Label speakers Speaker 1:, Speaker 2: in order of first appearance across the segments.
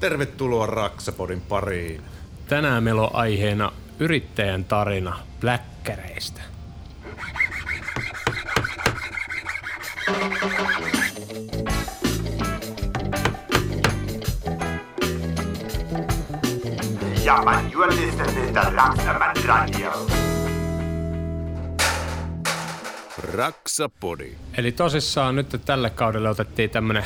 Speaker 1: Tervetuloa Raksapodin pariin.
Speaker 2: Tänään meillä on aiheena yrittäjän tarina bläkkäreistä.
Speaker 3: Ja, man, you are listening to Raksaman Radio.
Speaker 1: Raksapodi.
Speaker 2: Eli tosissaan nyt tälle kaudelle otettiin tämmönen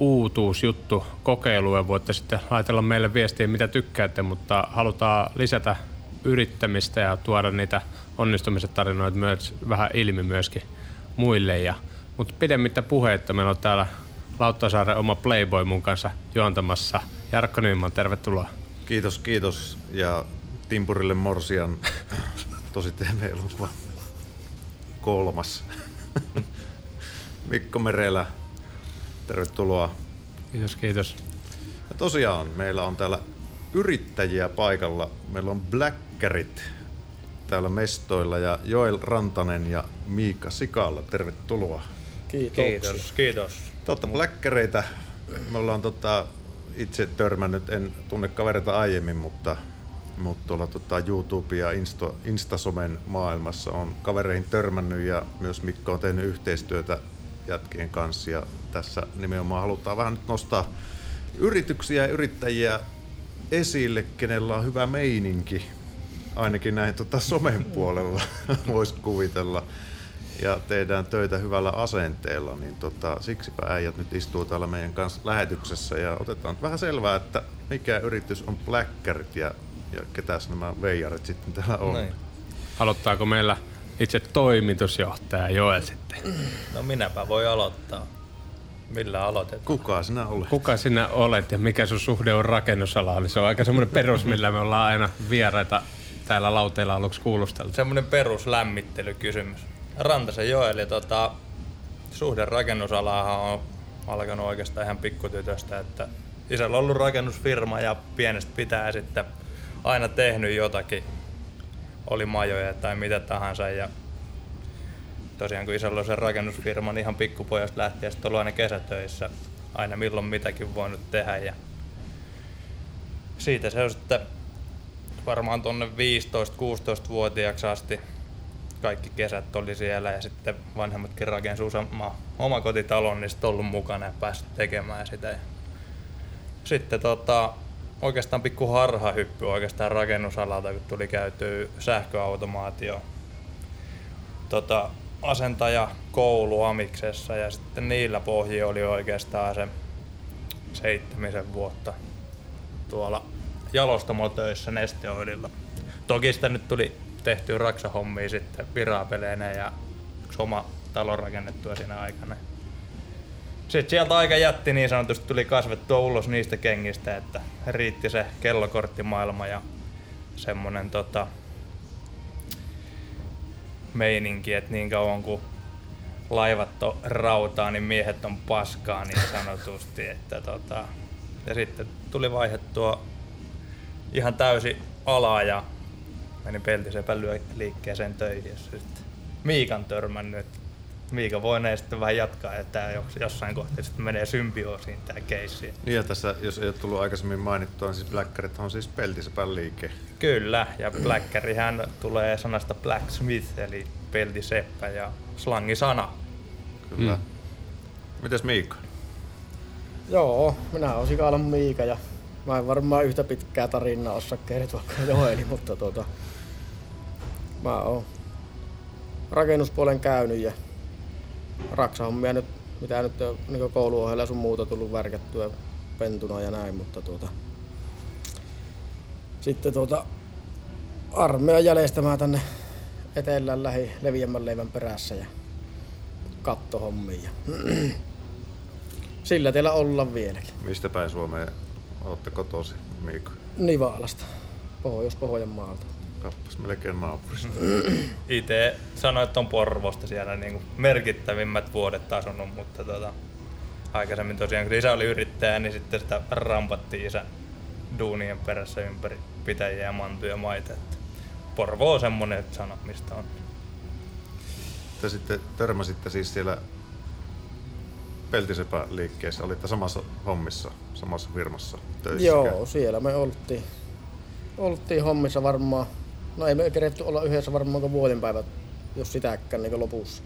Speaker 2: uutuusjuttu kokeilu ja voitte sitten laitella meille viestiä mitä tykkäätte, mutta halutaan lisätä yrittämistä ja tuoda niitä onnistumisen tarinoita myös vähän ilmi myöskin muille. Ja, mutta pidemmittä puheitta meillä on täällä Lauttasaaren oma Playboy mun kanssa juontamassa. Jarkko Nyman, tervetuloa.
Speaker 1: Kiitos, kiitos. Ja Timpurille Morsian tosi TV-elokuva kolmas. Mikko Merelä, tervetuloa.
Speaker 2: Kiitos, kiitos.
Speaker 1: Ja tosiaan meillä on täällä yrittäjiä paikalla. Meillä on Blackerit täällä mestoilla ja Joel Rantanen ja Miika Sikalla. Tervetuloa.
Speaker 4: Kiitos, kiitos.
Speaker 1: Totta, Blackereitä. Me ollaan tota, itse törmännyt, en tunne kavereita aiemmin, mutta, mutta tuolla tota, YouTube ja Insta, Instasomen maailmassa on kavereihin törmännyt ja myös Mikko on tehnyt yhteistyötä jätkien kanssa ja tässä nimenomaan halutaan vähän nyt nostaa yrityksiä ja yrittäjiä esille, kenellä on hyvä meininki, ainakin näin tota somen puolella voisi kuvitella ja tehdään töitä hyvällä asenteella, niin tota, siksipä äijät nyt istuu täällä meidän kanssa lähetyksessä ja otetaan nyt vähän selvää, että mikä yritys on Blackerit ja, ja ketäs nämä veijarit sitten täällä on.
Speaker 4: Niin.
Speaker 2: Aloittaako meillä itse toimitusjohtaja Joel sitten?
Speaker 4: No minäpä voi aloittaa. Millä aloitetaan?
Speaker 1: Kuka sinä olet?
Speaker 2: Kuka sinä olet ja mikä sun suhde on rakennusalaan? Niin se on aika semmoinen perus, millä me ollaan aina vieraita täällä lauteilla aluksi kuulusteltu.
Speaker 4: Semmoinen peruslämmittelykysymys. Rantasen Joeli, tota, suhde rakennusalaahan on alkanut oikeastaan ihan pikkutytöstä, että isällä on ollut rakennusfirma ja pienestä pitää sitten aina tehnyt jotakin. Oli majoja tai mitä tahansa ja tosiaan kun isällä on se rakennusfirma, niin ihan pikkupojasta lähtien sitten ollut aina kesätöissä. Aina milloin mitäkin voinut tehdä ja siitä se on sitten varmaan tonne 15-16-vuotiaaksi asti kaikki kesät oli siellä ja sitten vanhemmatkin rakensi useamman omakotitalon, niin sitten ollut mukana ja päässyt tekemään sitä. Ja sitten tota, oikeastaan pikku harhahyppy oikeastaan rakennusalalta, kun tuli käytyä sähköautomaatio tota, asentaja koulu Amiksessa ja sitten niillä pohji oli oikeastaan se seitsemisen vuotta tuolla jalostamotöissä Nesteoililla. Toki sitä nyt tuli tehtyä raksahommia sitten virapeleinä ja yksi oma talo rakennettua siinä aikana. Sitten sieltä aika jätti niin sanotusti tuli kasvettua ulos niistä kengistä, että riitti se kellokorttimaailma ja semmonen tota, meininki, että niin kauan kuin laivat on rautaa, niin miehet on paskaa niin sanotusti. Että tota, ja sitten tuli vaihdettua ihan täysi alaa ja menin peltisepän liikkeeseen töihin, jossa sitten Miikan törmännyt. Miika voi sitten vähän jatkaa, että tämä jossain kohtaa sitten menee symbioosiin tämä keissi.
Speaker 1: Niin ja tässä, jos ei ole tullut aikaisemmin mainittua, niin siis Blackerit on siis peltisepän liike.
Speaker 4: Kyllä, ja Blackerihän tulee sanasta blacksmith, eli peltiseppä ja slangisana.
Speaker 1: Kyllä. Mm. Mites Miikka?
Speaker 5: Joo, minä olen Sikalan Miika ja mä en varmaan yhtä pitkää tarinaa osaa kertoa kuin Joeli, mutta tota, mä oon rakennuspuolen käynyt ja raksahommia nyt, mitä nyt on niin kouluohjelma sun muuta tullut värkättyä pentuna ja näin, mutta tuota, sitten tuota, armeijan jäljestämään tänne etelään lähi leviämmän leivän perässä ja kattohommiin. Ja sillä teillä ollaan vieläkin.
Speaker 1: Mistä päin Suomeen olette kotosi, Miikka?
Speaker 5: Nivaalasta, Pohjois-Pohjanmaalta.
Speaker 1: Kappas melkein naapurista.
Speaker 4: Itse sanoin, että on Porvosta siellä niin kuin merkittävimmät vuodet asunut, mutta tota, aikaisemmin tosiaan, kun isä oli yrittäjä, niin sitten sitä rampattiin isä duunien perässä ympäri pitäjiä ja mantuja maita. Että Porvo on semmonen sana, mistä on.
Speaker 1: Te sitten törmäsitte siis siellä Peltisepä liikkeessä? Olitte samassa hommissa, samassa firmassa töissä?
Speaker 5: Joo, siellä me oltiin, oltiin hommissa varmaan, no ei me keretty olla yhdessä varmaan vuoden päivät, jos sitäkään niin lopussa.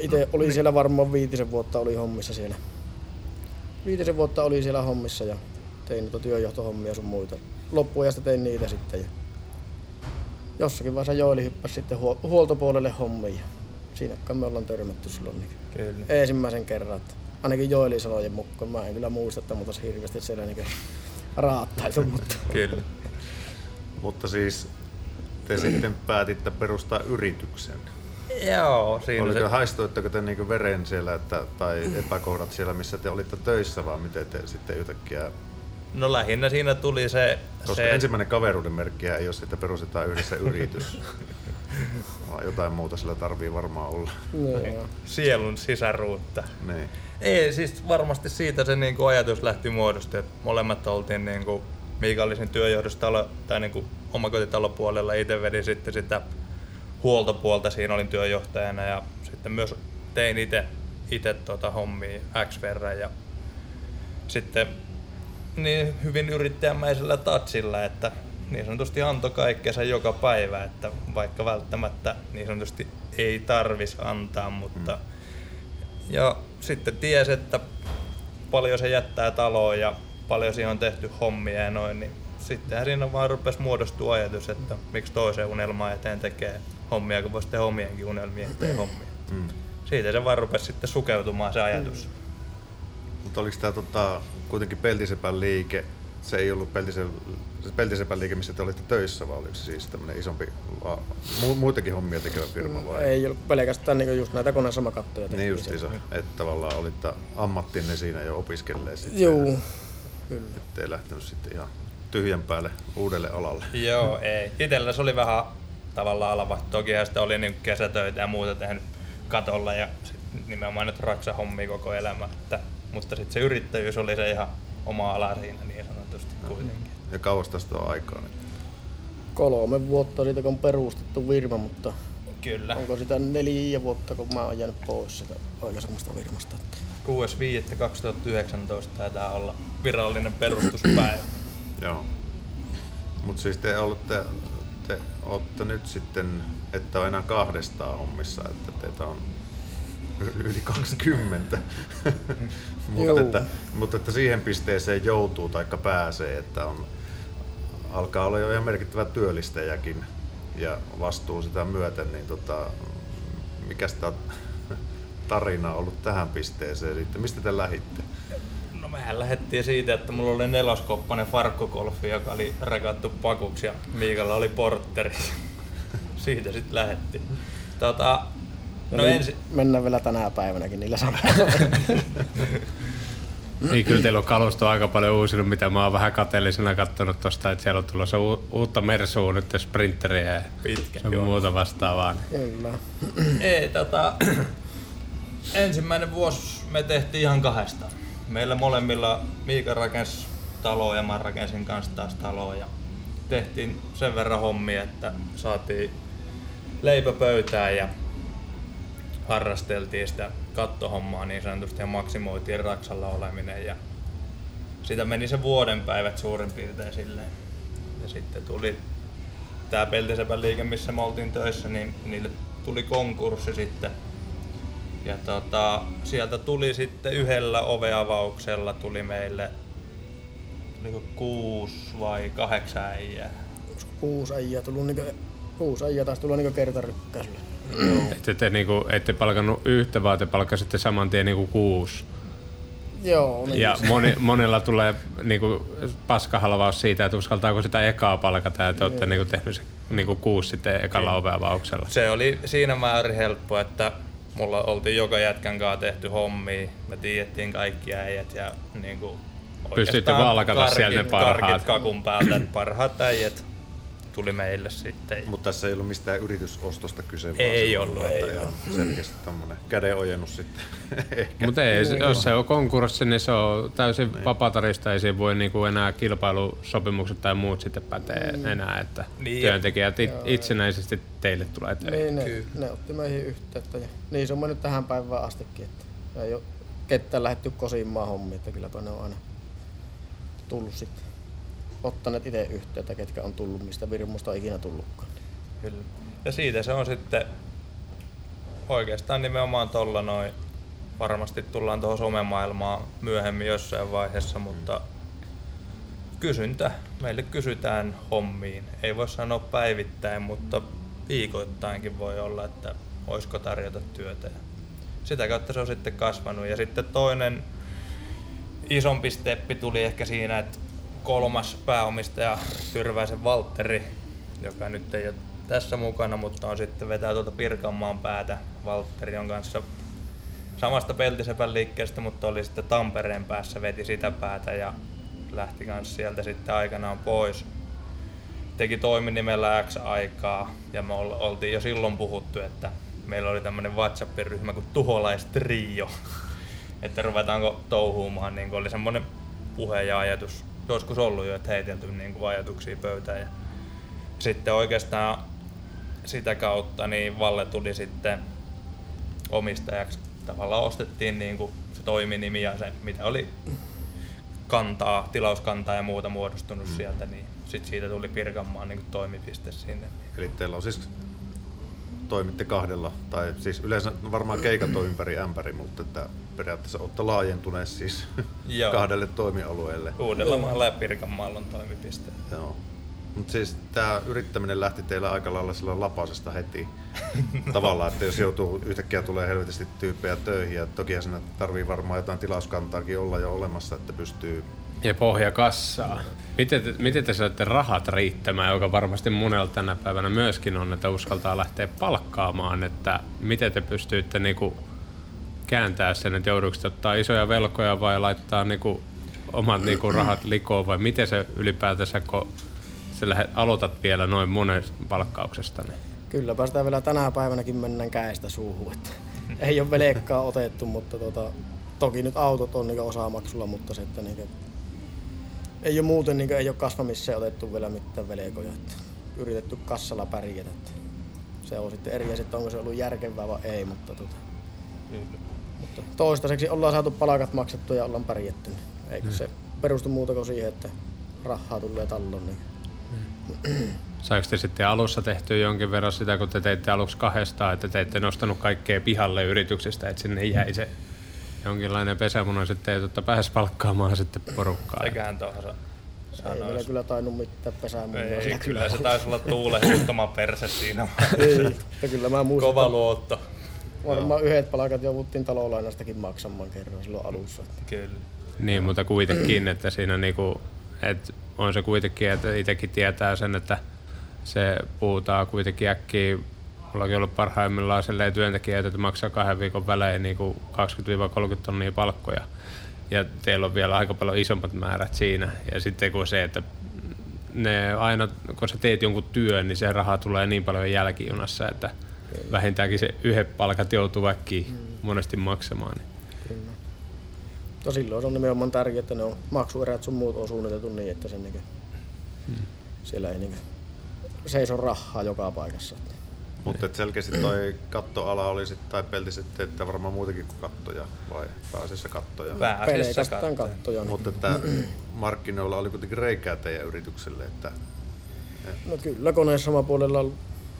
Speaker 5: Itse oli siellä varmaan viitisen vuotta oli hommissa siellä. Viitisen vuotta oli siellä hommissa ja tein niitä työjohtohommia sun muita. Loppuajasta tein niitä sitten. Ja jossakin vaiheessa Joeli hyppäsi sitten huol- huoltopuolelle hommiin. ja Siinäkään me ollaan törmätty silloin niin
Speaker 4: Kyllä.
Speaker 5: ensimmäisen kerran. Että ainakin Joeli sanojen mukaan. Mä en kyllä muista, että mutta hirveästi siellä niin raattaitu, mutta
Speaker 4: Kyllä.
Speaker 1: Mutta siis te sitten päätitte perustaa yrityksen.
Speaker 4: Joo, siinä
Speaker 1: Oliko,
Speaker 4: se,
Speaker 1: haistoitteko te niinku veren siellä että, tai epäkohdat siellä, missä te olitte töissä, vai miten te sitten yhtäkkiä...
Speaker 4: no lähinnä siinä tuli se,
Speaker 1: Koska
Speaker 4: se
Speaker 1: ensimmäinen kaveruuden merkkiä ei ole, että perustetaan yhdessä yritys. Vaan jotain muuta sillä tarvii varmaan olla.
Speaker 5: joo.
Speaker 4: sielun sisäruutta.
Speaker 1: Niin.
Speaker 4: Ei, siis varmasti siitä se niinku ajatus lähti muodosti, että molemmat oltiin niinku, Miika oli siinä työjohdostalo tai niinku omakotitalopuolella, itse vedin sitten sitä huoltopuolta, siinä olin työjohtajana ja sitten myös tein itse itse tota hommia X verran ja sitten niin hyvin yrittäjämäisellä tatsilla, että niin sanotusti antoi kaikkensa joka päivä, että vaikka välttämättä niin sanotusti ei tarvis antaa, mutta ja sitten ties, että paljon se jättää taloon ja paljon siihen on tehty hommia ja noin, niin sittenhän siinä vaan rupesi muodostua ajatus, että miksi toisen unelmaa eteen tekee hommia, kun voisi tehdä omienkin unelmien eteen hommia.
Speaker 1: Mm.
Speaker 4: Siitä se vaan rupesi sitten sukeutumaan se ajatus.
Speaker 1: Mutta oliko tämä tota, kuitenkin Peltisepän liike, se ei ollut Peltise, se Peltisepän liike, missä te olitte töissä, vai oliko se siis tämmöinen isompi, mu, muitakin hommia tekevä firma vai?
Speaker 5: Ei ollut pelkästään niin just näitä konesamakattoja.
Speaker 1: Niin
Speaker 5: tehtiin
Speaker 1: justiinsa, että tavallaan olitte ammattinne siinä jo opiskelleen sitten.
Speaker 5: Kyllä.
Speaker 1: Ettei lähtenyt sitten ihan tyhjän päälle uudelle alalle.
Speaker 4: Joo, ei. Itellä se oli vähän tavallaan alava. Toki sitä oli niin kesätöitä ja muuta tehnyt katolla ja sit nimenomaan nyt raksa hommia koko elämä. Että, mutta sitten se yrittäjyys oli se ihan oma ala siinä niin sanotusti kuitenkin.
Speaker 1: Ja kauas tästä on aikaa. Niin.
Speaker 5: Kolme vuotta siitä, kun on perustettu firma, mutta
Speaker 4: Kyllä.
Speaker 5: onko sitä neljä vuotta, kun mä oon jäänyt pois sitä aikaisemmasta firmasta. Että
Speaker 4: 6.5.2019 taitaa olla virallinen perustuspäivä.
Speaker 1: Joo. Mutta siis te olette, te olette nyt sitten, että on enää kahdestaan hommissa, että teitä on yli 20. mutta, että, mutta että siihen pisteeseen joutuu tai pääsee, että on, alkaa olla jo ihan merkittävä työllistäjäkin ja vastuu sitä myöten, niin tota, mikä sitä tarina on ollut tähän pisteeseen sitten? Mistä te lähditte?
Speaker 4: No mehän lähdettiin siitä, että mulla oli neloskoppainen farkkukolfi, joka oli rekattu pakuksi ja Miikalla oli portteri. siitä sitten lähdettiin. Tota, no
Speaker 5: niin
Speaker 4: ensi,
Speaker 5: Mennään vielä tänä päivänäkin niillä samoilla.
Speaker 2: Niin kyllä teillä on kalusto aika paljon uusinut, mitä mä oon vähän kateellisena katsonut tosta, että siellä on tulossa u- uutta Mersua nyt sprinteriä ja
Speaker 4: Pitkä,
Speaker 2: muuta vastaavaa.
Speaker 5: kyllä.
Speaker 4: ei, tota, ensimmäinen vuosi me tehtiin ihan kahdesta. Meillä molemmilla Miika rakensi taloa ja mä rakensin kanssa taas taloa ja tehtiin sen verran hommia, että saatiin leipä pöytään ja harrasteltiin sitä kattohommaa niin sanotusti ja maksimoitiin Raksalla oleminen ja sitä meni se vuoden päivät suurin piirtein silleen. Ja sitten tuli tämä Peltisepän liike, missä me oltiin töissä, niin niille tuli konkurssi sitten. Ja tota, sieltä tuli sitten yhdellä oveavauksella tuli meille oliko kuusi vai kahdeksan äijää.
Speaker 5: Kuusi äijää tullut niinku, kuusi äijää taas tullut niinku kertarykkäisellä.
Speaker 2: Ette te niinku, ette palkannut yhtä, vaan te palkkasitte saman tien niinku kuusi.
Speaker 5: Joo, niin.
Speaker 2: Ja moni, monella tulee niinku paskahalvaus siitä, että uskaltaako sitä ekaa palkata, ja te olette niinku tehnyt se niinku kuusi sitten ekalla oveavauksella.
Speaker 4: Se oli siinä määrin helppo, että mulla oltiin joka jätkän kanssa tehty hommia. Me tiedettiin kaikki äijät ja niinku
Speaker 2: Pystytte
Speaker 4: oikeastaan
Speaker 2: valkata sieltä ne parhaat.
Speaker 4: Karkit kakun päältä, että parhaat äijät tuli meille sitten.
Speaker 1: Mutta tässä ei ollut mistään yritysostosta kyse.
Speaker 4: Ei
Speaker 1: se
Speaker 4: ollut, ei
Speaker 1: ihan selkeästi tämmönen kädenojennus sitten.
Speaker 2: Mutta ei, jos se on konkurssi, niin se on täysin vapatarista, ei siinä voi niinku enää kilpailusopimukset tai muut sitten pätee enää, että
Speaker 4: Niin,
Speaker 2: työntekijät it, itsenäisesti teille tulee töihin.
Speaker 5: Niin, ne,
Speaker 4: Kyllä.
Speaker 5: ne otti meihin yhteyttä ja niin se on mennyt tähän päivään astikin. Että ei ole ketään lähetty kosimaan hommia, että kylläpä ne on aina tullut sitten ottaneet itse yhteyttä, ketkä on tullut, mistä Virmosta on ikinä tullutkaan.
Speaker 4: Kyllä. Ja siitä se on sitten oikeastaan nimenomaan tuolla noin, varmasti tullaan tuohon somemaailmaan myöhemmin jossain vaiheessa, mutta kysyntä. Meille kysytään hommiin. Ei voi sanoa päivittäin, mutta viikoittainkin voi olla, että olisiko tarjota työtä. Sitä kautta se on sitten kasvanut. Ja sitten toinen isompi steppi tuli ehkä siinä, että kolmas pääomistaja Tyrväisen Valtteri, joka nyt ei ole tässä mukana, mutta on sitten vetää tuolta Pirkanmaan päätä. Valtteri on kanssa samasta Peltisepän liikkeestä, mutta oli sitten Tampereen päässä, veti sitä päätä ja lähti kanssa sieltä sitten aikanaan pois. Teki toiminimellä X aikaa ja me oltiin jo silloin puhuttu, että meillä oli tämmöinen WhatsApp-ryhmä kuin Tuholaistrio, että ruvetaanko touhuumaan, niin oli semmoinen puhe ja ajatus joskus ollut jo, että heitelty niin kuin ajatuksia pöytään. Ja sitten oikeastaan sitä kautta niin Valle tuli sitten omistajaksi. Tavallaan ostettiin niin kuin se toiminimi ja se, mitä oli kantaa, tilauskantaa ja muuta muodostunut mm. sieltä, niin sitten siitä tuli Pirkanmaan niin toimipiste sinne.
Speaker 1: Eli teillä on siis toimitte kahdella, tai siis yleensä varmaan keikat on ympäri ämpäri, mutta että periaatteessa olette laajentuneet siis Joo. kahdelle toimialueelle.
Speaker 4: Uudellamaalla ja Pirkanmaalla on toimipiste.
Speaker 1: Joo. Mutta siis tämä yrittäminen lähti teillä aika lailla silloin lapasesta heti. Tavallaan, että jos joutuu yhtäkkiä tulee helvetisti tyyppejä töihin, ja toki siinä tarvii varmaan jotain tilauskantaakin olla jo olemassa, että pystyy
Speaker 2: ja pohja kassaa. Miten te, miten te saatte rahat riittämään, joka varmasti monella tänä päivänä myöskin on, että uskaltaa lähteä palkkaamaan, että miten te pystyitte niinku kääntää sen, että jouduiko ottaa isoja velkoja vai laittaa niinku omat niinku rahat likoon vai miten se ylipäätänsä, kun sä lähdet, aloitat vielä noin monen palkkauksesta? Niin?
Speaker 5: Kylläpä sitä vielä tänä päivänäkin mennään käestä suuhun. Että ei ole velekkaa otettu, mutta tota, toki nyt autot on niin osamaksulla, mutta se, että niin ei ole muuten niin ei ole kasvamissa otettu vielä mitään velkoja. Että yritetty kassalla pärjätä. Että se on sitten eri asia, onko se ollut järkevää vai ei, mutta, tota, mutta toistaiseksi ollaan saatu palkat maksettua ja ollaan pärjätty. Eikö mm. se perustu muuta kuin siihen, että rahaa tulee tallon. Niin.
Speaker 2: Mm. Saiko te sitten alussa tehtyä jonkin verran sitä, kun te teitte aluksi kahdesta, että te ette nostanut kaikkea pihalle yrityksestä, että sinne jäi se jonkinlainen pesämuna sitten ei totta pääs palkkaamaan sitten porukkaa.
Speaker 4: Sekähän tuohon
Speaker 5: sanoisi. Ei meillä kyllä tainnut mitään pesämunaa.
Speaker 4: Ei, kyllä, kyllä se taisi olla tuulehduttoman perse siinä
Speaker 5: Ei, kyllä mä muistan.
Speaker 4: Kova luotto.
Speaker 5: Varmaan no. yhdet palkat jouduttiin talolainastakin maksamaan kerran silloin alussa.
Speaker 4: Kyllä.
Speaker 2: Niin, mutta kuitenkin, että siinä niinku, että on se kuitenkin, että itsekin tietää sen, että se puhutaan kuitenkin äkkiä Mullakin ollut parhaimmillaan työntekijöitä, että maksaa kahden viikon välein niin 20-30 tonnia palkkoja. Ja teillä on vielä aika paljon isommat määrät siinä. Ja sitten kun se, että ne aina, kun sä teet jonkun työn, niin se raha tulee niin paljon jälkijunassa, että vähintäänkin se yhdet palkat joutuu väkkiin mm. monesti maksamaan. Niin.
Speaker 5: Kyllä. No silloin on nimenomaan tärkeää, että ne on maksuerät sun muut on suunniteltu niin, että sen niin hmm. siellä ei niin seiso rahaa joka paikassa.
Speaker 1: Mutta selkeästi toi kattoala oli sitten, tai peltisitte, että varmaan muutakin kuin kattoja, vai pääasiassa kattoja?
Speaker 5: Pääasiassa kattoja. kattoja.
Speaker 1: Mutta että markkinoilla oli kuitenkin reikää teidän yritykselle, että...
Speaker 5: No kyllä, koneen sama puolella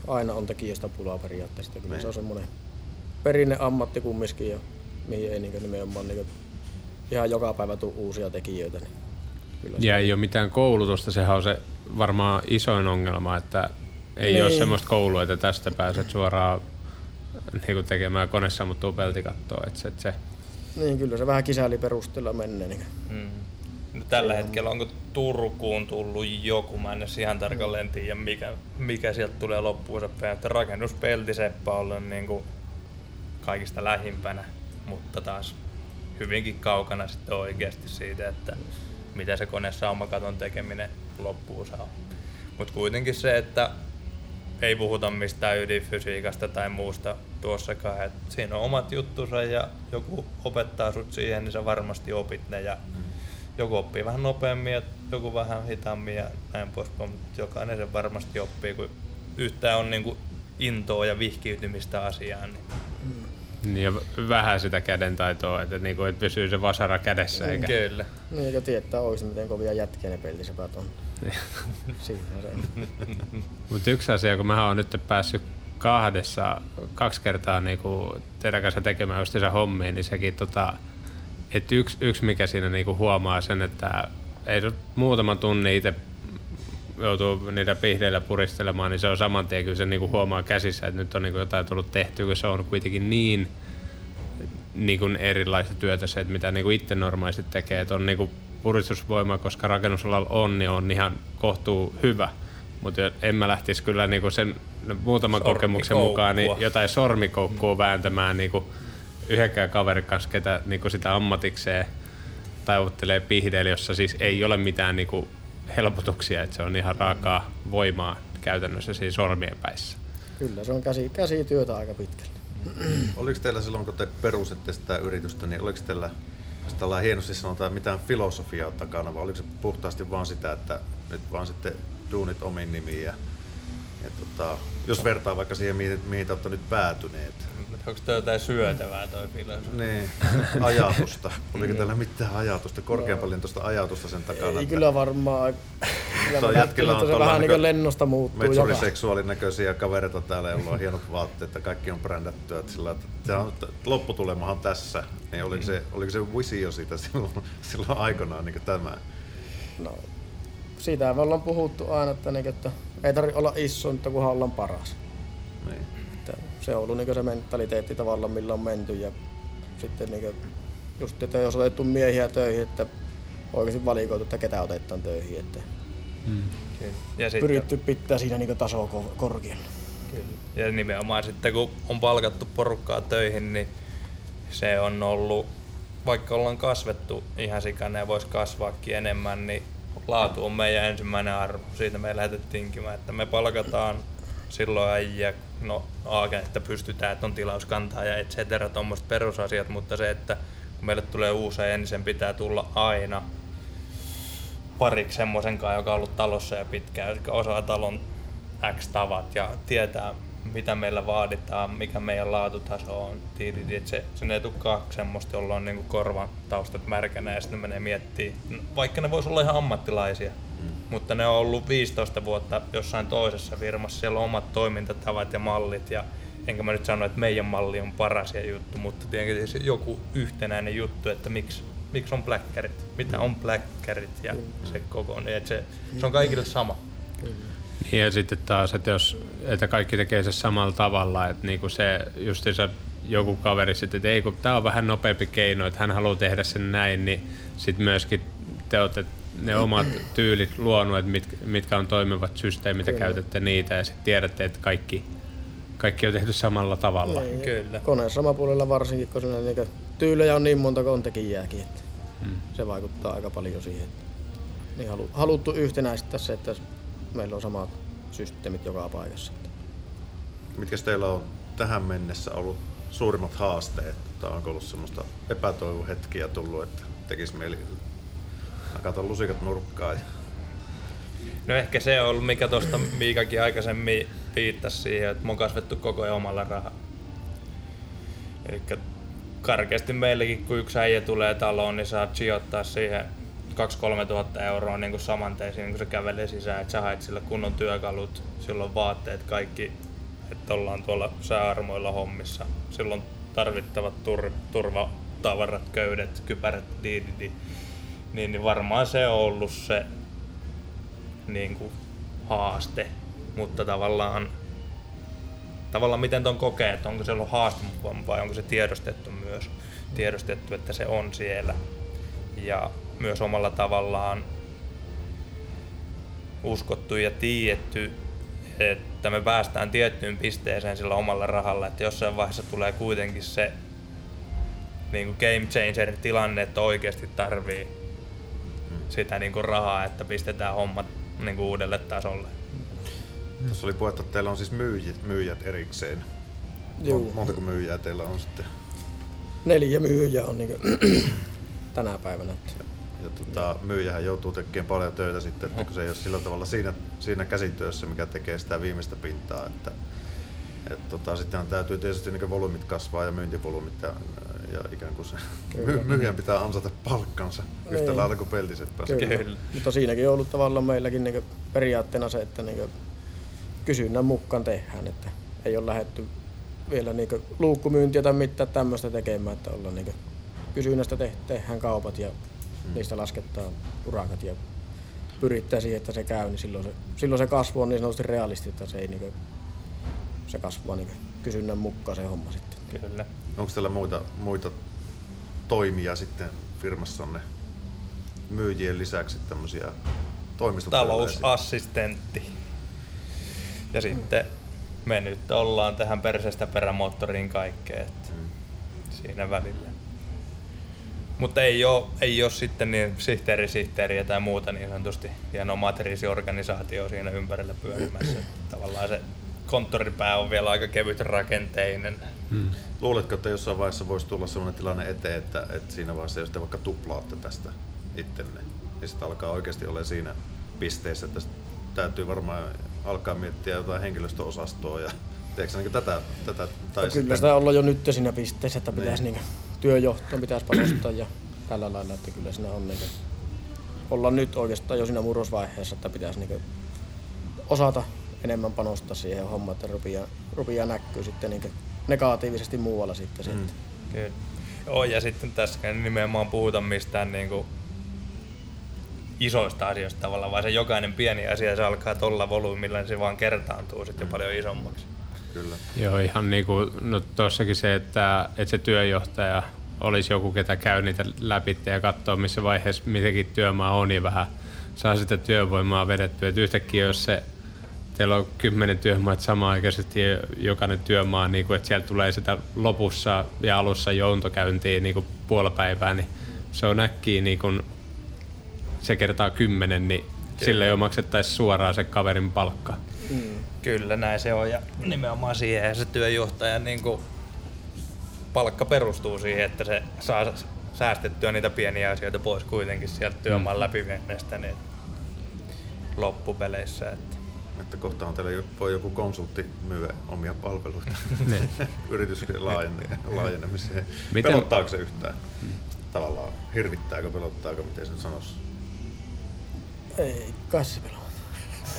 Speaker 5: aina on tekijästä pulaa periaatteessa. Kyllä se on semmoinen perinne ammatti kumminkin, ja mihin ei niin nimenomaan niin ihan joka päivä tule uusia tekijöitä. Niin
Speaker 2: kyllä ja ei ole mitään koulutusta, sehän on se varmaan isoin ongelma, että ei niin. ole semmoista koulua, että tästä pääset suoraan niin kuin tekemään konesammuttua peltikattoa. Että se, että se...
Speaker 5: Niin, kyllä se vähän kisäiliperusteella menee. Niin.
Speaker 4: Mm. No, tällä hetkellä onko Turkuun tullut joku, mä en ihan tarkalleen tiedä mikä, mikä sieltä tulee loppuunsa päin, että rakennuspeltiseppä on niin kuin kaikista lähimpänä, mutta taas hyvinkin kaukana sitten oikeasti siitä, että mitä se konesaumaton tekeminen loppuun saa. Mutta kuitenkin se, että ei puhuta mistään ydinfysiikasta tai muusta tuossakaan. Et siinä on omat juttusa ja joku opettaa sut siihen, niin sä varmasti opit ne. Ja joku oppii vähän nopeammin ja joku vähän hitaammin ja näin poispäin, mutta jokainen sen varmasti oppii, kun yhtään on niinku intoa ja vihkiytymistä asiaan. Niin
Speaker 2: Niin ja vähän sitä kädentaitoa, että, niinku, että pysyy se vasara kädessä. Eikä...
Speaker 4: Kyllä.
Speaker 5: Niin, eikö tietää oikeasti, miten kovia jätkiä ne peltisepät on. Siinä se.
Speaker 2: Mutta yksi asia, kun mä oon nyt päässyt kahdessa, kaksi kertaa niinku teidän kanssa tekemään just sitä hommia, niin sekin tota, että yksi, yksi mikä siinä niinku huomaa sen, että ei se muutaman tunnin itse joutuu niitä pihdeillä puristelemaan, niin se on saman tien kyllä se niinku huomaa käsissä, että nyt on niinku jotain tullut tehtyä, kun se on kuitenkin niin niin erilaista työtä se, että mitä niin itse normaalisti tekee. Että on niin puristusvoima, koska rakennusalalla on, niin on ihan kohtuu hyvä. Mutta en mä lähtisi kyllä niin kuin sen muutaman kokemuksen mukaan niin jotain sormikoukkua vääntämään niin kuin yhdenkään kaverin kanssa, ketä niin kuin sitä ammatikseen taivuttelee pihdeillä, jossa siis ei ole mitään niin kuin helpotuksia, että se on ihan raakaa voimaa käytännössä siinä sormien päissä.
Speaker 5: Kyllä, se on käsi, käsityötä aika pitkälle.
Speaker 1: Oliko teillä silloin, kun te perusitte sitä yritystä, niin oliko teillä tällä hienosti sanotaan mitään filosofiaa takana, vai oliko se puhtaasti vaan sitä, että nyt vaan sitten duunit omiin nimiin ja, ja tota, jos vertaa vaikka siihen, mihin, mihin te olette nyt päätyneet,
Speaker 4: Onko toi jotain syötävää toi filosofia?
Speaker 1: niin ajatusta. Oliko teillä mitään ajatusta, korkean paljon tuosta ajatusta sen takana?
Speaker 5: Ei
Speaker 1: että
Speaker 5: kyllä varmaan. Kyllä
Speaker 1: jätkillä on
Speaker 5: vähän niin
Speaker 1: niinku
Speaker 5: kuin lennosta muuttuu
Speaker 1: metsuriseksuaalin näköisiä kavereita täällä, joilla on hienot vaatteet, että kaikki on brändättyä. Että sillä, että on, lopputulemahan tässä. Niin oliko, se, oliko se visio siitä silloin, silloin aikanaan niin tämä?
Speaker 5: No, siitä me ollaan puhuttu aina, että, niin, että ei tarvitse olla iso, mutta kunhan ollaan paras.
Speaker 1: Niin.
Speaker 5: Että se on ollut niin se mentaliteetti tavallaan, millä on menty. Ja sitten niin kuin, just, että jos otettu miehiä töihin, että oikeasti valikoitu, että ketä otetaan töihin. Että
Speaker 4: Ja sitten,
Speaker 5: pyritty pitää siinä niin tasoa ko- korkealla.
Speaker 4: ja nimenomaan sitten kun on palkattu porukkaa töihin, niin se on ollut, vaikka ollaan kasvettu ihan sikana ja voisi kasvaakin enemmän, niin laatu on meidän ensimmäinen arvo. Siitä me lähdettiin tinkimään, että me palkataan silloin äijä, no aaken, että pystytään, että on tilauskantaa ja et cetera, tuommoiset perusasiat, mutta se, että kun meille tulee uusi niin sen pitää tulla aina pariksi semmoisen kanssa, joka on ollut talossa ja pitkään, joka osaa talon X-tavat ja tietää, mitä meillä vaaditaan, mikä meidän laatutaso on. Tiedit, että se, sen ei tule kaksi semmoista, jolla on niinku korvan taustat märkänä ja sitten ne menee miettimään. Vaikka ne vois olla ihan ammattilaisia, mm. Mutta ne on ollut 15 vuotta jossain toisessa firmassa. Siellä on omat toimintatavat ja mallit ja enkä mä nyt sano, että meidän malli on paras ja juttu, mutta tietenkin se joku yhtenäinen juttu, että miksi, miksi on pläkkärit, mitä on pläkkärit ja se koko, niin että se, se on kaikille sama.
Speaker 2: Niin ja sitten taas, että jos että kaikki tekee se samalla tavalla, että niinku se justiinsa joku kaveri sitten, että ei kun tämä on vähän nopeampi keino, että hän haluaa tehdä sen näin, niin sitten myöskin te olette ne omat tyylit luonut, että mit, mitkä on toimivat systeemit ja käytätte niitä ja sitten tiedätte, että kaikki, kaikki on tehty samalla tavalla.
Speaker 5: Niin,
Speaker 4: Kyllä.
Speaker 5: Koneen sama puolella varsinkin, kun siinä niin tyylejä on niin monta kuin on tekijääkin. Että hmm. Se vaikuttaa aika paljon siihen. Että niin halu, haluttu yhtenäistää se, että meillä on samat systeemit joka paikassa.
Speaker 1: Mitkä teillä on tähän mennessä ollut suurimmat haasteet? Tai onko ollut semmoista epätoivohetkiä tullut, että tekisi mieli nakata lusikat nurkkaan?
Speaker 4: No ehkä se on ollut, mikä tuosta Miikakin aikaisemmin viittasi siihen, että me on kasvettu koko ajan omalla rahalla. Eli karkeasti meillekin, kun yksi äijä tulee taloon, niin saat sijoittaa siihen 2-3 tuhatta euroa niin kuin saman tein, kun se kävelee sisään, että sä haet sille kunnon työkalut, silloin vaatteet, kaikki, että ollaan tuolla sääarmoilla hommissa. Silloin tarvittavat tur, turvatavarat, köydet, kypärät, diididi. Niin, niin varmaan se on ollut se niin kuin, haaste, mutta tavallaan tavallaan miten ton kokee, että onko se ollut haaste vai onko se tiedostettu myös, tiedostettu, että se on siellä. Ja myös omalla tavallaan uskottu ja tiedetty, että me päästään tiettyyn pisteeseen sillä omalla rahalla, että jossain vaiheessa tulee kuitenkin se niin kuin game changer tilanne, että oikeasti tarvii sitä niin kuin rahaa, että pistetään hommat niin kuin uudelle tasolle.
Speaker 1: Tuossa oli puhetta, että teillä on siis myyjät, myyjät erikseen.
Speaker 5: Juu.
Speaker 1: Montako myyjää teillä on sitten?
Speaker 5: Neljä myyjää on niin tänä päivänä. Että
Speaker 1: Ja tota, myyjähän joutuu tekemään paljon töitä sitten, että kun se ei ole sillä tavalla siinä, siinä käsityössä, mikä tekee sitä viimeistä pintaa. Että, Et tota, sitten täytyy tietysti niin volyymit kasvaa ja myyntivolyymit ja, ja ikään kuin se my, myyjän pitää ansata palkkansa niin. yhtä lailla kuin peltiset pääsee.
Speaker 5: Kyllä. Kyllä. Mutta siinäkin on ollut tavallaan meilläkin niin periaatteena se, että niin kysynnän mukaan tehdään, että ei ole lähetty vielä niin luukkumyyntiä tai mitään tämmöistä tekemään, että ollaan niin kysynnästä te- tehdään kaupat ja hmm. niistä lasketaan urakat ja pyrittää siihen, että se käy, niin silloin se, silloin se kasvu on niin sanotusti realisti, että se, ei niin kuin, se kasvaa niin kysynnän mukaan se homma sitten.
Speaker 4: Kyllä.
Speaker 1: Onko teillä muita, muita toimia sitten firmassanne myyjien lisäksi tämmöisiä
Speaker 4: Talousassistentti. Ja sitten me nyt ollaan tähän perseestä perämoottoriin kaikkeen, mm. siinä välillä. Mutta ei ole, ei ole sitten niin sihteeri, sihteeriä tai muuta niin sanotusti hienoa matriisiorganisaatio siinä ympärillä pyörimässä. Tavallaan se konttoripää on vielä aika kevyt rakenteinen.
Speaker 1: Hmm. Luuletko, että jossain vaiheessa voisi tulla sellainen tilanne eteen, että, että siinä vaiheessa, jos te vaikka tuplaatte tästä ittenne, niin sitten alkaa oikeasti olla siinä pisteessä, että täytyy varmaan alkaa miettiä jotain henkilöstöosastoa ja Teekö niin tätä, tätä
Speaker 5: tai Kyllä sitten... sitä ollaan jo nyt siinä pisteessä, että pitäisi niin. Niin, työjohtoon pitäisi panostaa ja tällä lailla, että kyllä siinä on niin kuin, ollaan nyt oikeastaan jo siinä murrosvaiheessa, että pitäisi niin kuin, osata enemmän panostaa siihen hommaan, että rupia, rupia näkyy sitten niin negatiivisesti muualla sitten. Mm. sitten.
Speaker 4: Kyllä. Joo, ja sitten tässä nimenomaan puhuta mistään niin kuin isoista asioista tavallaan, vaan se jokainen pieni asia, se alkaa tuolla volyymilla, niin se vaan kertaantuu sitten mm. paljon isommaksi.
Speaker 2: Kyllä. Joo, ihan niin kuin no tossakin se, että, että se työjohtaja olisi joku, ketä käy niitä läpi ja katsoo, missä vaiheessa mitäkin työmaa on, niin vähän saa sitä työvoimaa vedettyä. Että yhtäkkiä, jos se teillä on kymmenen työmaat samaaikaisesti ja jokainen työmaa, niin kuin, että sieltä tulee sitä lopussa ja alussa jountokäyntiä niin kuin puolipäivää, niin se on äkkiä niin kuin, se kertaa kymmenen, niin sille jo maksettaisiin suoraan se kaverin palkka.
Speaker 4: Mm. Kyllä, näin se on. Ja nimenomaan siihen se työjohtajan niin kuin, palkka perustuu siihen, että se saa säästettyä niitä pieniä asioita pois kuitenkin sieltä työmaan mm. läpivenneestä niin loppupeleissä. Että.
Speaker 1: Että kohta on teillä voi joku konsultti myydä omia palveluita niin. yrityksen laajenemiseen. Miten... Pelottaako se yhtään? Tavallaan hirvittääkö, pelottaako, miten sen sanoisi?
Speaker 5: Ei, kai se pelota.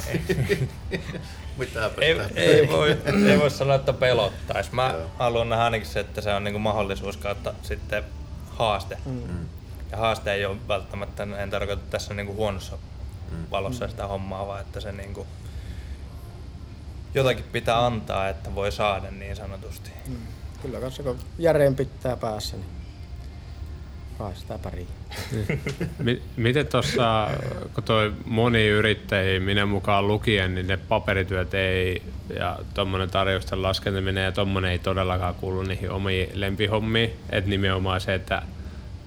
Speaker 4: ei, ei, voi, ei voi sanoa, että pelottaisi. Mä Joo. haluan nähdä ainakin se, että se on niinku mahdollisuus kautta sitten haaste. Mm. mm. Ja haaste ei ole välttämättä, en tarkoita tässä niinku huonossa mm. valossa sitä hommaa, vaan että se niinku, jotakin pitää antaa, että voi saada niin sanotusti. Mm.
Speaker 5: Kyllä kanssa kun järeen pitää päässä, niin kai sitä pärjää.
Speaker 2: Miten tuossa, kun toi moni yrittäjiä, minä mukaan lukien, niin ne paperityöt ei ja tuommoinen tarjousten laskentaminen ja tuommoinen ei todellakaan kuulu niihin omiin lempihommiin. Että nimenomaan se, että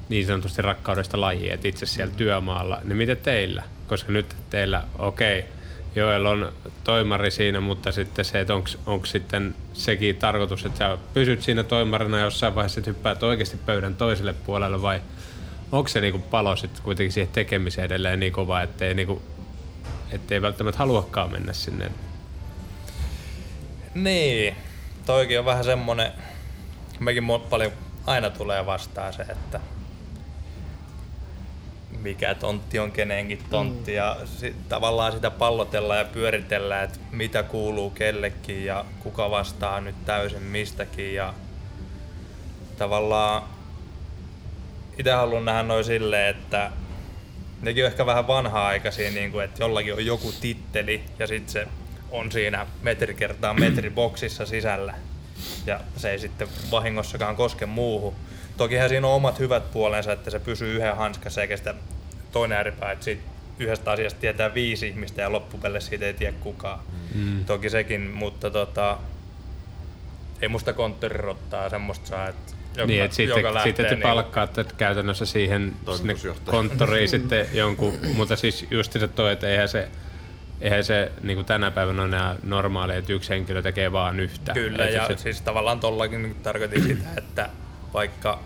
Speaker 2: niin sanotusti rakkaudesta lajiin, että itse siellä työmaalla. Niin miten teillä? Koska nyt teillä, okei, okay, Joel on toimari siinä, mutta sitten se, että onko sitten sekin tarkoitus, että sä pysyt siinä toimarina jossain vaiheessa, että hyppäät oikeasti pöydän toiselle puolelle vai onko se niinku palo sitten kuitenkin siihen tekemiseen edelleen niin kova, ettei, niinku, ettei välttämättä haluakaan mennä sinne?
Speaker 4: Niin, toikin on vähän semmonen, mekin paljon aina tulee vastaan se, että mikä tontti on kenenkin tontti mm. ja sit, tavallaan sitä pallotellaan ja pyöritellään, että mitä kuuluu kellekin ja kuka vastaa nyt täysin mistäkin ja tavallaan itse haluan nähdä noin silleen, että nekin on ehkä vähän vanha-aikaisia, niin kuin, että jollakin on joku titteli ja sitten se on siinä metri kertaa metri boksissa sisällä ja se ei sitten vahingossakaan koske muuhun. Tokihan siinä on omat hyvät puolensa, että se pysyy yhden hanskassa eikä sitä toinen ääripää, että siitä yhdestä asiasta tietää viisi ihmistä ja loppupeleissä siitä ei tiedä kukaan. Mm. Toki sekin, mutta tota, ei musta konttorirottaa semmoista saa, että
Speaker 2: joka, niin, että sitten, lähtee, sitten te niin palkkaatte käytännössä siihen konttoriin sitten jonkun, mutta siis just se toi, että eihän se, eihän se niin kuin tänä päivänä ole enää normaalia, että yksi henkilö tekee vaan yhtä.
Speaker 4: Kyllä, että ja se, siis tavallaan tollakin niin tarkoitin sitä, että vaikka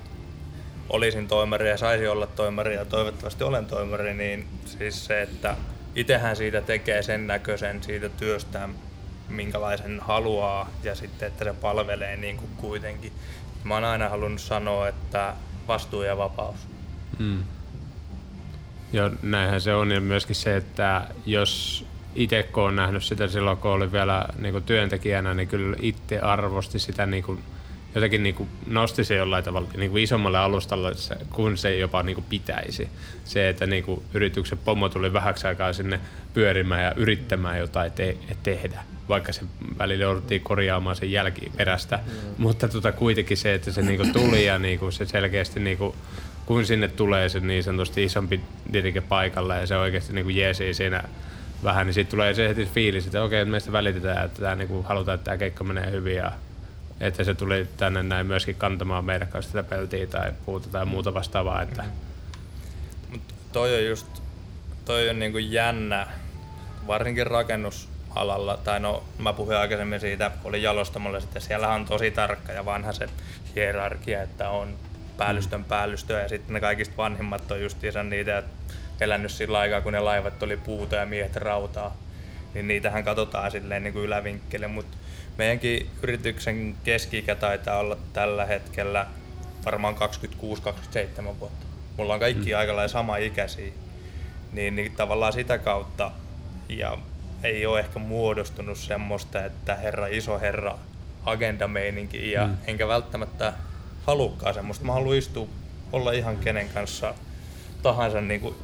Speaker 4: olisin toimari ja saisi olla toimari ja toivottavasti olen toimari, niin siis se, että itsehän siitä tekee sen näköisen siitä työstään, minkälaisen haluaa ja sitten, että se palvelee niin kuin kuitenkin. Mä oon aina halunnut sanoa, että vastuu ja vapaus.
Speaker 2: Mm. Joo, näinhän se on ja myöskin se, että jos itse kun on nähnyt sitä silloin, kun oli vielä niin kuin työntekijänä, niin kyllä itse arvosti sitä niin kuin, jotenkin niin kuin nosti se jollain tavalla niin kuin isommalle alustalle, kun se jopa niin kuin pitäisi. Se, että niin kuin yrityksen pomo tuli vähäksi aikaa sinne pyörimään ja yrittämään jotain te- tehdä, vaikka se välillä jouduttiin korjaamaan sen jälkiperästä. Mm. Mutta tota, kuitenkin se, että se niin kuin tuli ja niin kuin se selkeästi niin kuin, kun sinne tulee se niin sanotusti isompi dirike paikalle ja se oikeasti niin kuin jeesii siinä vähän, niin sitten tulee se heti fiilis, että okei, meistä välitetään, että tämä, niin kuin, halutaan, että tämä keikka menee hyvin ja että se tuli tänne näin myöskin kantamaan meidän kanssa sitä peltiä tai puuta tai muuta vastaavaa. Että...
Speaker 4: Mut toi on just, toi on niinku jännä, varsinkin rakennusalalla, tai no mä puhuin aikaisemmin siitä, kun olin jalostamalla sitten, siellä on tosi tarkka ja vanha se hierarkia, että on päällystön päällystöä ja sitten ne kaikista vanhimmat on justiinsa niitä, että elänyt sillä aikaa, kun ne laivat oli puuta ja miehet rautaa. Niin niitähän katsotaan silleen niin kuin ylävinkkele, mutta meidänkin yrityksen keski taitaa olla tällä hetkellä varmaan 26-27 vuotta. Mulla on kaikki mm. aika lailla sama ikäisiä. Niin, niin tavallaan sitä kautta ja ei ole ehkä muodostunut semmoista, että herra iso herra agendameininki ja mm. enkä välttämättä halukkaan semmoista. Mä haluan istua, olla ihan kenen kanssa tahansa niin kuin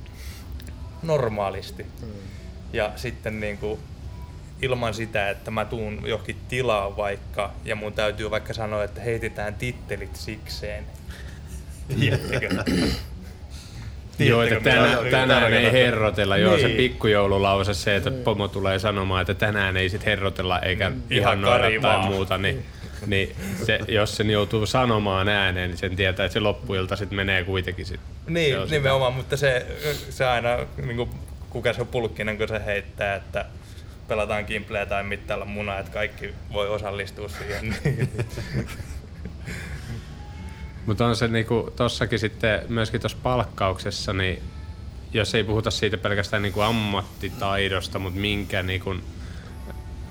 Speaker 4: normaalisti. Mm. Ja sitten niin kuin, ilman sitä, että mä tuun johonkin tilaan vaikka, ja mun täytyy vaikka sanoa, että heitetään tittelit sikseen. Tiedättekö?
Speaker 2: Joo, että tänään, tänään ei herrotella. Joo, niin. se pikkujoululause, se, että pomo tulee sanomaan, että tänään ei sit herrotella eikä mm. ihan noida tai muuta, niin, niin se, jos sen joutuu sanomaan ääneen, niin sen tietää, että se loppuilta sitten menee kuitenkin. Sit.
Speaker 4: Niin, nimenomaan, sitä. mutta se, se aina, niin kuin, kuka se on pulkkinen, kun se heittää, että pelataan kimpleä tai mittailla munaa, että kaikki voi osallistua siihen.
Speaker 2: Mutta on se niinku, tossakin sitten myöskin tuossa palkkauksessa, niin jos ei puhuta siitä pelkästään niinku ammattitaidosta, mutta minkä niinku,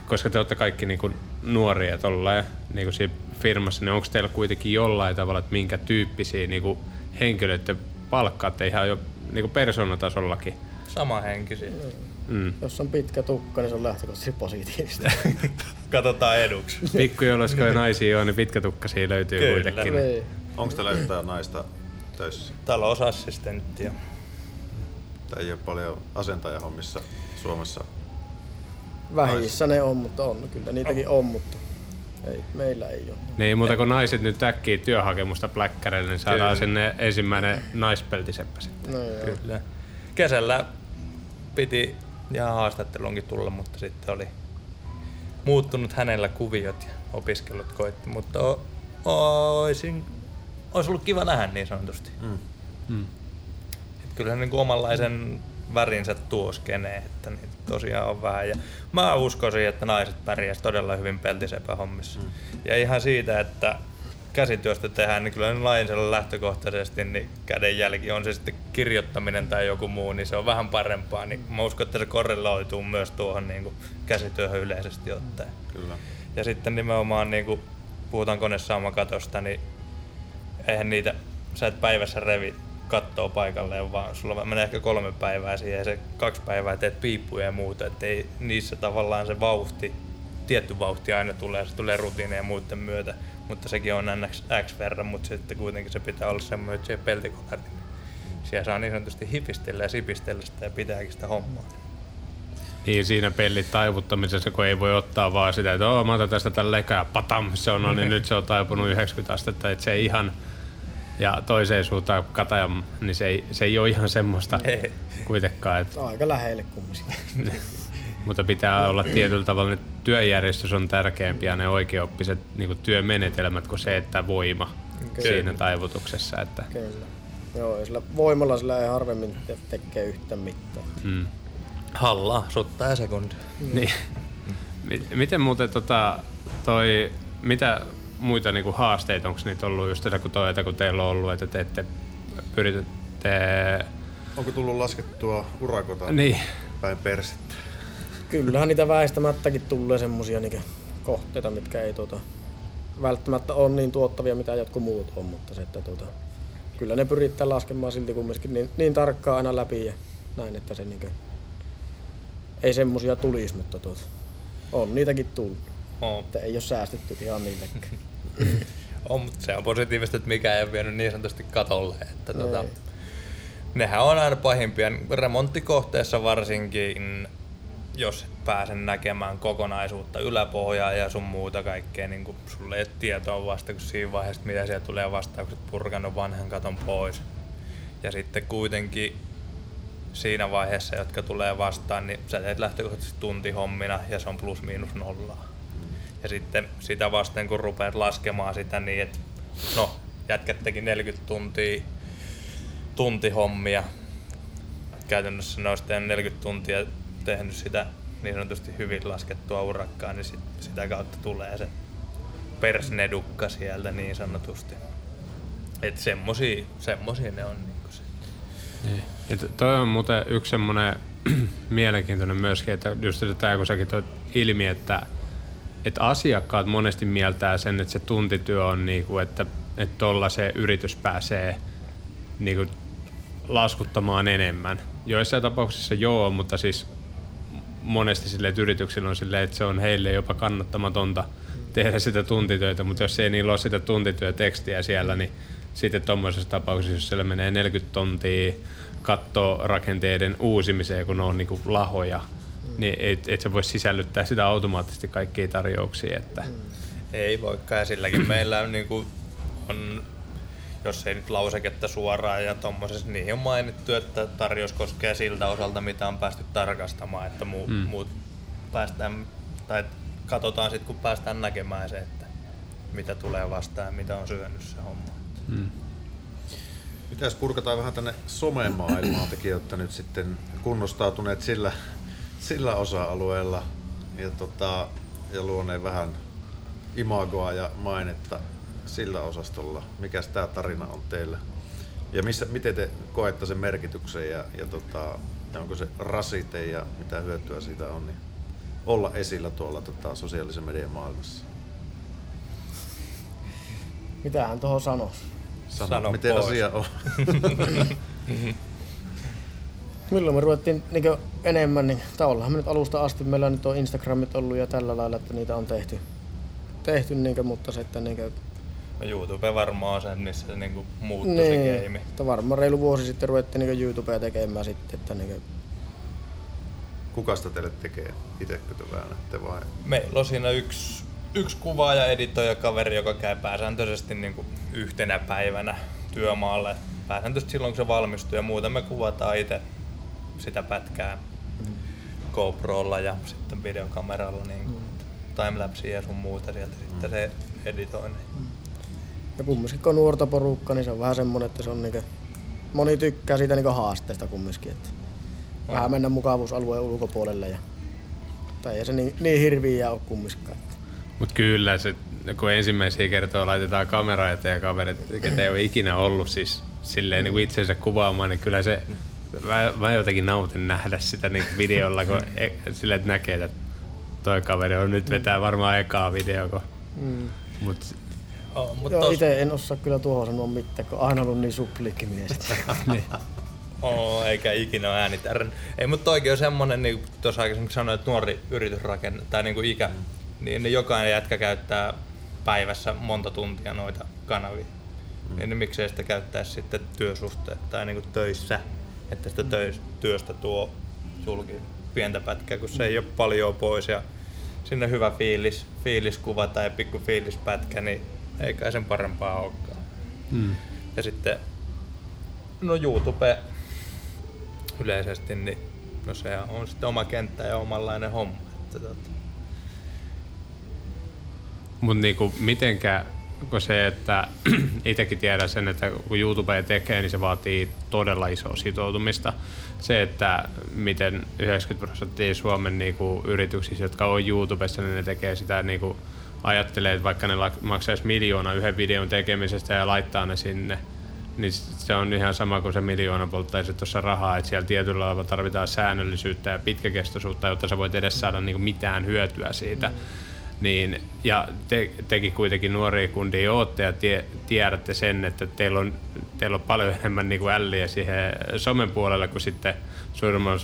Speaker 2: koska te olette kaikki niinku nuoria tolleen, niinku siinä firmassa, niin onko teillä kuitenkin jollain tavalla, että minkä tyyppisiä niinku henkilöitä palkkaatte ihan jo niinku persoonatasollakin?
Speaker 4: Sama henkisiä.
Speaker 5: Mm. Jos on pitkä tukka, niin se on lähtökohtaisesti positiivista.
Speaker 4: Katsotaan eduksi.
Speaker 2: Pikkujoulusko naisia on, niin pitkä tukka siinä löytyy Kyllä. kuitenkin. Niin.
Speaker 1: Onko teillä yhtään naista töissä?
Speaker 4: Täällä on assistenttia.
Speaker 1: Tai ei ole paljon asentajahommissa Suomessa.
Speaker 5: Vähissä ne on, mutta on. Kyllä niitäkin on, mutta ei, meillä ei ole.
Speaker 2: Niin, mutta kun naiset nyt äkkii työhakemusta pläkkärille, niin saadaan Kyllä. sinne ensimmäinen naispeltiseppä sitten.
Speaker 4: No joo. Kyllä. Kesällä piti ja haastattelunkin tulla, mutta sitten oli muuttunut hänellä kuviot ja opiskelut koitti, mutta o, oisin, olisi ollut kiva nähdä niin sanotusti. Mm. Mm. kyllä se niin omanlaisen värinsä tuo skeneen, että niitä tosiaan on vähän. Ja mä uskoisin, että naiset pärjäsivät todella hyvin peltisepä hommissa. Mm. Ja ihan siitä, että käsityöstä tehdään, niin kyllä lainsella lähtökohtaisesti niin kädenjälki on se sitten kirjoittaminen tai joku muu, niin se on vähän parempaa. Niin mä uskon, että se korreloituu myös tuohon niin kuin käsityöhön yleisesti ottaen. Kyllä. Ja sitten nimenomaan, niin kuin puhutaan konesaumakatosta, niin eihän niitä, sä et päivässä revi kattoo paikalleen, vaan sulla menee ehkä kolme päivää siihen ja se kaksi päivää teet piippuja ja muuta, että ei niissä tavallaan se vauhti, tietty vauhti aina tulee, se tulee rutiineja ja muiden myötä, mutta sekin on NX, X verran, mutta sitten kuitenkin se pitää olla semmoinen, että siellä peltikolari, niin siellä saa niin sanotusti hipistellä ja sipistellä sitä ja pitääkin sitä hommaa.
Speaker 2: Niin siinä pellit taivuttamisessa, kun ei voi ottaa vaan sitä, että mä otan tästä tällä ja patam, se on, niin nyt se on taipunut 90 astetta, että se ei ihan, ja toiseen suuntaan kataja, niin se ei, se ei ole ihan semmoista ei. kuitenkaan. Että...
Speaker 5: Aika lähelle kumminkin.
Speaker 2: Mutta pitää olla tietyllä tavalla, että työjärjestys on tärkeämpi ja ne oikeoppiset niin työmenetelmät kuin se, että voima Kyllä. siinä taivutuksessa. Että...
Speaker 5: Kyllä. Joo, ja sillä voimalla sillä ei harvemmin tekee yhtä mitään. Mm.
Speaker 4: Halla, sottaa ja sekundi.
Speaker 2: Mm. Niin. Miten muuten tota, toi, mitä muita niinku haasteita, onko niitä ollut just tätä, kun, toi, että kun teillä on ollut, että te ette pyritätte...
Speaker 1: Onko tullut laskettua urakota
Speaker 2: niin.
Speaker 1: päin persettä?
Speaker 5: Kyllähän niitä väistämättäkin tulee semmosia niin kohteita, mitkä ei tuota, välttämättä ole niin tuottavia, mitä jotkut muut on, mutta se, että tuota, kyllä ne pyrittää laskemaan silti kumminkin niin, niin tarkkaan aina läpi ja näin, että se niin kuin, ei semmosia tulisi, mutta tuota, on niitäkin tullut.
Speaker 4: On,
Speaker 5: Että ei ole säästetty ihan niillekään.
Speaker 4: on, mutta se on positiivista, että mikä ei ole vienyt niin sanotusti katolle. Että
Speaker 5: Ei.
Speaker 4: nehän on aina pahimpia. Remonttikohteessa varsinkin, jos et pääse näkemään kokonaisuutta, yläpohjaa ja sun muuta kaikkea, niin kun sulle ei ole tietoa vasta, kun siinä vaiheessa, mitä siellä tulee vastaukset, purkanut vanhan katon pois. Ja sitten kuitenkin siinä vaiheessa, jotka tulee vastaan, niin sä teet lähtökohtaisesti tuntihommina ja se on plus miinus nollaa. Ja sitten sitä vasten, kun rupeat laskemaan sitä niin, että no, jätkät teki 40 tuntia tuntihommia. Käytännössä ne olisi tehnyt 40 tuntia tehnyt sitä niin sanotusti hyvin laskettua urakkaa, niin sit, sitä kautta tulee se persnedukka sieltä niin sanotusti. Et semmosia, semmosia ne on niinku se.
Speaker 2: Niin. Ja to- toi on muuten yksi semmoinen mielenkiintoinen myöskin, että just tämä kun säkin toit ilmi, että, että asiakkaat monesti mieltää sen, että se tuntityö on niinku, että että tolla se yritys pääsee niinku laskuttamaan enemmän. Joissain tapauksissa joo, mutta siis monesti sille, että yrityksillä on silleen, että se on heille jopa kannattamatonta tehdä sitä tuntitöitä, mutta jos ei niillä ole sitä tuntityötekstiä siellä, niin sitten tuommoisessa tapauksessa, jos siellä menee 40 tontia kattorakenteiden uusimiseen, kun ne on niinku lahoja, niin et, et sä voi sisällyttää sitä automaattisesti kaikkiin tarjouksiin. Että,
Speaker 4: Ei voikaan, ja silläkin meillä on, niinku, on jos ei nyt lauseketta suoraan ja tommosessa, niihin on mainittu, että tarjous koskee siltä osalta, mitä on päästy tarkastamaan, että muu, mm. muut päästään, tai katsotaan sitten, kun päästään näkemään se, että mitä tulee vastaan ja mitä on syönyt se homma.
Speaker 1: Pitäisi purkataan vähän tänne somemaailmaan. Tekin olette nyt sitten kunnostautuneet sillä, sillä osa-alueella ja, tota, ja luoneen vähän imagoa ja mainetta sillä osastolla. Mikäs tämä tarina on teille? Ja missä, miten te koette sen merkityksen ja, ja, tota, ja onko se rasite ja mitä hyötyä siitä on niin olla esillä tuolla tota, sosiaalisen median maailmassa?
Speaker 5: Mitähän tuohon sanoisi?
Speaker 1: Sano,
Speaker 4: Sano
Speaker 1: miten
Speaker 4: pois.
Speaker 1: asia on?
Speaker 5: Milloin me ruvettiin niin enemmän, niin tai ollaanhan me nyt alusta asti, meillä nyt on Instagramit ollut ja tällä lailla, että niitä on tehty, tehty niin kuin, mutta että niin kuin,
Speaker 4: No YouTube varmaan on se, missä se niinku muuttui
Speaker 5: niin,
Speaker 4: se game.
Speaker 5: että varmaan reilu vuosi sitten ruvettiin niin YouTubea tekemään sitten, että niin kuin,
Speaker 1: Kuka sitä teille tekee? Itsekö te väännätte vai?
Speaker 4: Meillä on siinä yksi, yksi kuvaaja, editoija kaveri, joka käy pääsääntöisesti niinku yhtenä päivänä työmaalle. Pääsääntöisesti silloin, kun se valmistuu ja muuta me kuvataan itse sitä pätkää GoProlla ja sitten videokameralla niin timelapsia ja sun muuta sieltä sitten se editointi.
Speaker 5: Ja kumminkin kun on nuorta porukka, niin se on vähän semmoinen, että se on niin kuin, moni tykkää siitä niin haasteesta kumminkin, että vähän mennä mukavuusalueen ulkopuolelle ja tai ei se niin, niin hirviä ole kumminkaan.
Speaker 2: Mutta kyllä, se, kun ensimmäisiä kertoja laitetaan kamera eteen ja kaverit, ketä ei ole ikinä ollut siis silleen niin itsensä kuvaamaan, niin kyllä se, mä, mä jotenkin nautin nähdä sitä niin videolla, kun e, että näkee, että toi kaveri on nyt vetää varmaan ekaa video, kun,
Speaker 5: Mm.
Speaker 2: mut,
Speaker 4: Oh, mut
Speaker 5: Joo,
Speaker 4: tos,
Speaker 5: itse en osaa kyllä tuohon sanoa mitään, kun aina ollut niin supliikkimies. että-
Speaker 2: niin.
Speaker 4: oh, eikä ikinä ole äänitärän. Ei, mutta toikin on semmonen, niin kuin tuossa aikaisemmin sanoin, että nuori yritysrakenne tai niin kuin ikä, niin ne jokainen jätkä käyttää päivässä monta tuntia noita kanavia. Mm. Niin miksei sitä käyttäisi sitten työsuhteet tai niin kuin töissä, että sitä töis, työstä tuo julki pientä pätkää, kun se ei ole paljon pois ja sinne hyvä fiilis, fiiliskuva tai pikku fiilispätkä, niin ei kai sen parempaa olekaan.
Speaker 2: Mm.
Speaker 4: Ja sitten, no YouTube yleisesti, niin no se on sitten oma kenttä ja omanlainen homma. Että tota,
Speaker 2: Mutta niinku, mitenkä, kun se, että itsekin tiedän sen, että kun YouTube tekee, niin se vaatii todella isoa sitoutumista. Se, että miten 90 prosenttia Suomen niinku, yrityksissä, jotka on YouTubessa, niin ne tekee sitä niinku, ajattelee, että vaikka ne maksaisi miljoona yhden videon tekemisestä ja laittaa ne sinne, niin se on ihan sama kuin se miljoona polttaisi tuossa rahaa, että siellä tietyllä lailla tarvitaan säännöllisyyttä ja pitkäkestoisuutta, jotta sä voit edes saada niin mitään hyötyä siitä. Niin, ja te, tekin kuitenkin nuoria kundia ootte ja tie, tiedätte sen, että teillä on, teillä on paljon enemmän niin kuin älliä siihen somen puolelle kuin sitten suurimman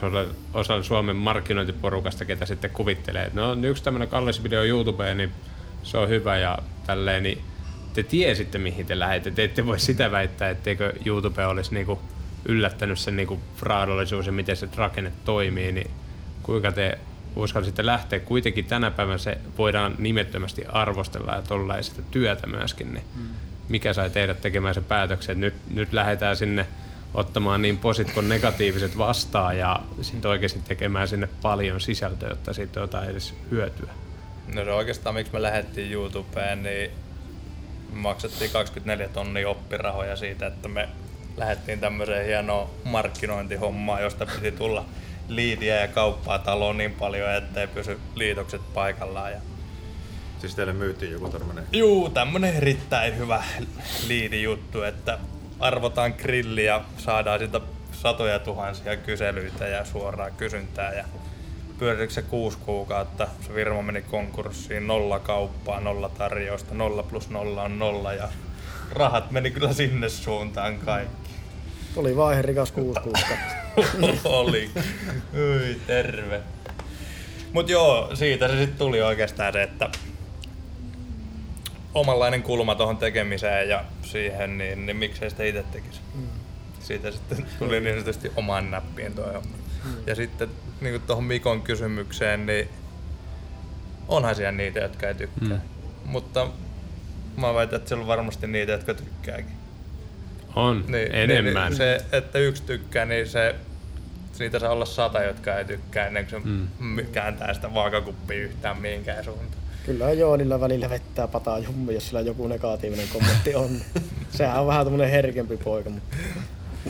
Speaker 2: osan Suomen markkinointiporukasta, ketä sitten kuvittelee. No yksi tämmöinen kallis video YouTubeen, niin se on hyvä ja tälleen, niin te tiesitte mihin te lähdette. Te ette voi sitä väittää, etteikö YouTube olisi niinku yllättänyt sen niinku fraadollisuus ja miten se rakenne toimii, niin kuinka te uskalsitte lähteä. Kuitenkin tänä päivänä se voidaan nimettömästi arvostella ja tuolla sitä työtä myöskin, niin mm. mikä sai teidät tekemään sen päätöksen, nyt, nyt lähdetään sinne ottamaan niin posit kuin negatiiviset vastaan ja sitten oikeasti tekemään sinne paljon sisältöä, jotta siitä on jotain edes hyötyä?
Speaker 4: No se oikeastaan, miksi me lähdettiin YouTubeen, niin maksettiin 24 tonnia oppirahoja siitä, että me lähdettiin tämmöiseen hienoon markkinointihommaan, josta piti tulla liidiä ja kauppaa taloon niin paljon, ettei pysy liitokset paikallaan. Ja
Speaker 1: Siis teille myytiin joku tämmönen...
Speaker 4: Juu, tämmönen erittäin hyvä liidijuttu, että arvotaan grilli ja saadaan siitä satoja tuhansia kyselyitä ja suoraa kysyntää. Ja pyörikö se kuusi kuukautta, se firma meni konkurssiin, nolla kauppaa, nolla tarjousta, nolla plus nolla on nolla ja rahat meni kyllä sinne suuntaan kaikki.
Speaker 5: Oli vaihe rikas kuusi kuukautta.
Speaker 4: Oli. Ui, terve. Mut joo, siitä se sitten tuli oikeastaan se, että omanlainen kulma tuohon tekemiseen ja siihen, niin, niin miksei sitä itse tekisi. Mm. Siitä sitten tuli niin sanotusti oman näppiin tuo homma. Mm. Ja sitten niin tuohon Mikon kysymykseen, niin onhan siellä niitä, jotka ei tykkää. Mm. Mutta mä väitän, että siellä on varmasti niitä, jotka tykkääkin.
Speaker 2: On, niin, enemmän.
Speaker 4: Niin, se, että yksi tykkää, niin se, niitä saa olla sata, jotka ei tykkää ennen kuin se mm. kääntää sitä vaakakuppia yhtään mihinkään suuntaan.
Speaker 5: Kyllä Joonilla välillä vettää pataa jummi, jos sillä joku negatiivinen kommentti on. Sehän on vähän tämmönen herkempi poika. Mutta...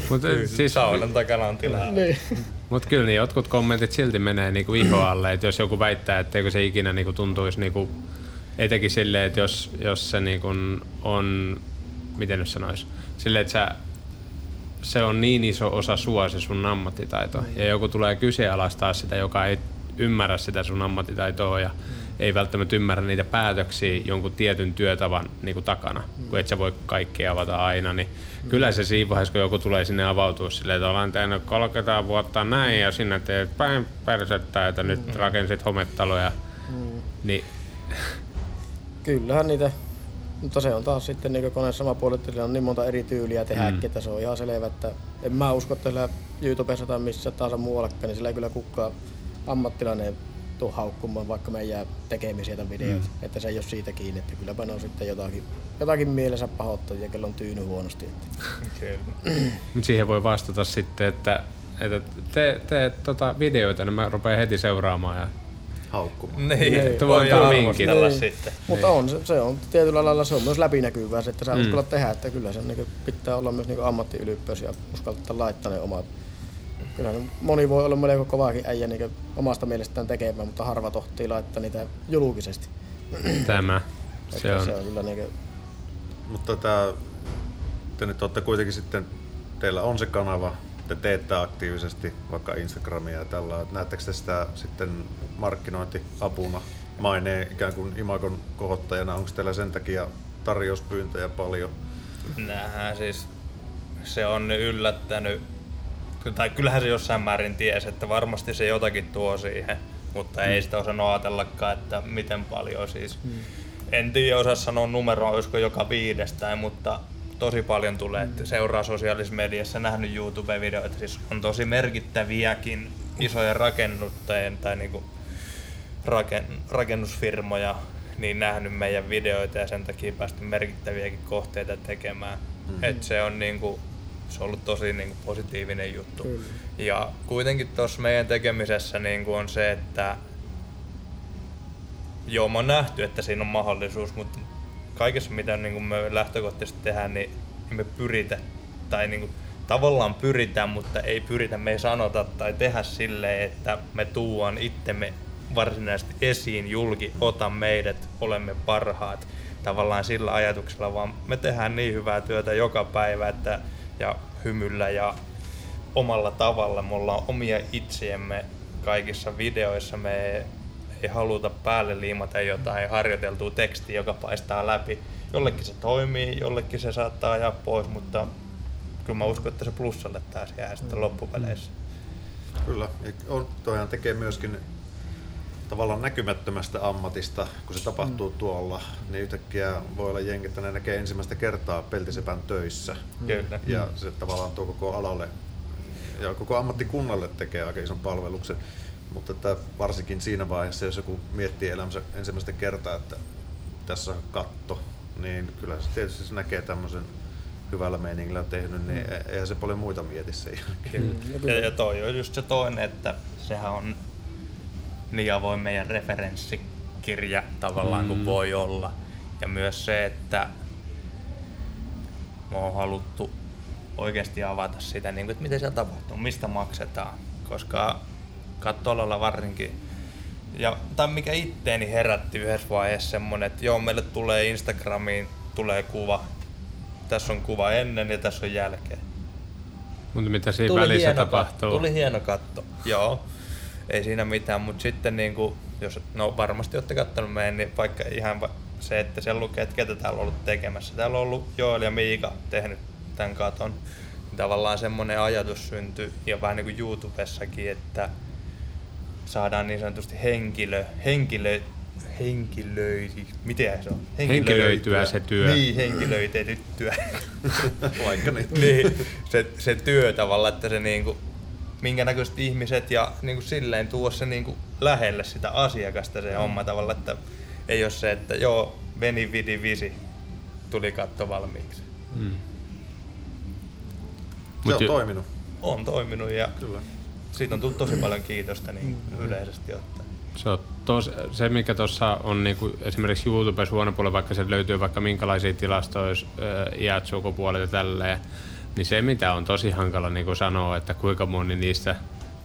Speaker 4: Mut, siis, saunan takana on tilaa.
Speaker 2: niin. Mutta kyllä niin jotkut kommentit silti menee niinku iho alle, että jos joku väittää, etteikö se ikinä niinku tuntuisi niinku, etenkin silleen, että jos, jos se niinku on, miten nyt sanoisi, silleen, että sä, se on niin iso osa sua se sun ammattitaito ja joku tulee kyseenalaistaa sitä, joka ei ymmärrä sitä sun ammattitaitoa ja ei välttämättä ymmärrä niitä päätöksiä jonkun tietyn työtavan niin kuin takana, kun et sä voi kaikkea avata aina, niin kyllä se siinä vaiheessa, kun joku tulee sinne avautua silleen, että ollaan tehnyt 30 vuotta näin ja sinne teet päin persettä, että nyt mm. rakensit hometaloja, mm. niin...
Speaker 5: Kyllähän niitä mutta se on taas sitten niin koneen sama puoli, että on niin monta eri tyyliä tehdä, mm. että se on ihan selvä, että en mä usko, että sillä YouTubessa tai missä taas muuallakaan, niin sillä ei kyllä kukaan ammattilainen tuu haukkumaan vaikka meidän tekemisiä tai videoita, mm. että se ei ole siitä kiinni, että kylläpä ne on sitten jotakin, jotakin mielensä pahoittajia, kello on tyyny huonosti. Että.
Speaker 2: Siihen voi vastata sitten, että, että te teet tota videoita, niin mä rupean heti seuraamaan ja
Speaker 1: haukkumaan.
Speaker 4: Niin, niin. voi arvostella niin. sitten.
Speaker 5: Mutta niin. on, se, se, on tietyllä lailla se on myös läpinäkyvää, että sä mm. uskallat tehdä, että kyllä se niin pitää olla myös niin ammattiylippeys ja uskaltaa laittaa ne omat kyllä moni voi olla melko kovaakin äijä niin omasta mielestään tekemään, mutta harva tohtii laittaa niitä julkisesti.
Speaker 2: Tämä. Se on.
Speaker 5: se on kyllä niin kuin...
Speaker 1: Mutta tämä, te nyt olette kuitenkin sitten, teillä on se kanava, te teette aktiivisesti vaikka Instagramia ja tällä. Näettekö te sitä sitten markkinointiapuna maineen ikään kuin imagon kohottajana? Onko teillä sen takia tarjouspyyntöjä paljon?
Speaker 4: Nähdään siis, se on yllättänyt tai kyllähän se jossain määrin tiesi, että varmasti se jotakin tuo siihen, mutta mm. ei sitä osannut ajatellakaan, että miten paljon siis. Mm. En tiedä osaa sanoa numeroa, olisiko joka viidestä, mutta tosi paljon tulee, että seuraa sosiaalisessa mediassa, nähnyt YouTube-videoita, siis on tosi merkittäviäkin isoja rakennuttajien tai niinku raken, rakennusfirmoja niin nähnyt meidän videoita ja sen takia päästy merkittäviäkin kohteita tekemään. Mm-hmm. Et se on niinku se on ollut tosi niin kuin, positiivinen juttu. Kyllä. Ja kuitenkin tuossa meidän tekemisessä niin kuin on se, että joo, mä oon nähty, että siinä on mahdollisuus, mutta kaikessa mitä niin kuin me lähtökohtaisesti tehdään, niin me pyritä, tai niin kuin, tavallaan pyritään, mutta ei pyritä, me ei sanota tai tehdä silleen, että me tuuan itsemme varsinaisesti esiin julki, ota meidät, olemme parhaat, tavallaan sillä ajatuksella, vaan me tehdään niin hyvää työtä joka päivä että, ja hymyllä ja omalla tavalla. Me ollaan omia itsiemme kaikissa videoissa. Me ei haluta päälle liimata jotain harjoiteltua tekstiä, joka paistaa läpi. Jollekin se toimii, jollekin se saattaa ajaa pois, mutta kyllä mä uskon, että se plussalle taas jää sitten loppupeleissä.
Speaker 1: Kyllä, ja on, toihan tekee myöskin tavallaan näkymättömästä ammatista, kun se tapahtuu mm. tuolla, niin yhtäkkiä voi olla jengi, että ne näkee ensimmäistä kertaa peltisepän töissä.
Speaker 4: Kyllä.
Speaker 1: Ja se tavallaan tuo koko alalle ja koko ammattikunnalle tekee aika ison palveluksen. Mutta että varsinkin siinä vaiheessa, jos joku miettii elämänsä ensimmäistä kertaa, että tässä on katto, niin kyllä se tietysti se näkee tämmöisen hyvällä meiningillä tehnyt, niin mm. eihän se paljon muita mieti sen jälkeen.
Speaker 4: Mm. Ja, ja toi on just se toinen, että sehän on niin avoin meidän referenssikirja tavallaan mm. kuin voi olla. Ja myös se, että me on haluttu oikeasti avata sitä, niin kuin, että miten siellä tapahtuu, mistä maksetaan. Koska kattolalla varsinkin, ja, tai mikä itteeni herätti yhdessä vaiheessa semmonen, että joo, meille tulee Instagramiin, tulee kuva, tässä on kuva ennen ja tässä on jälkeen.
Speaker 2: Mutta mitä siinä tuli välissä tapahtuu?
Speaker 4: Katto, tuli hieno katto, joo. Ei siinä mitään, mutta sitten niin kuin, jos, no varmasti olette kattonut meidän, niin vaikka ihan se, että siellä lukee, että ketä täällä on ollut tekemässä. Täällä on ollut Joel ja Miika tehnyt tämän katon. Tavallaan semmoinen ajatus syntyi, ja vähän niin kuin YouTubessakin, että saadaan niin sanotusti henkilö, henkilö henkilöi, miten se on?
Speaker 2: Henkilöityä se työ.
Speaker 4: Niin, henkilöitettyä. Vaikka niin. niin se, se työ tavallaan, että se niinku, minkä näköiset ihmiset ja niinku silleen tuo se niinku lähelle sitä asiakasta se homma tavalla, että ei ole se, että joo, veni vidi visi, tuli katto valmiiksi. Mm.
Speaker 1: Se on toiminut.
Speaker 4: On toiminut ja Kyllä. siitä on tullut tosi paljon kiitosta niin mm. yleisesti ottaen.
Speaker 2: Se, on tos, se mikä tuossa on niinku esimerkiksi YouTubessa huono puolella, vaikka se löytyy vaikka minkälaisia tilastoja, iät, sukupuolet ja tälleen, niin se mitä on tosi hankala niinku sanoa, että kuinka moni niistä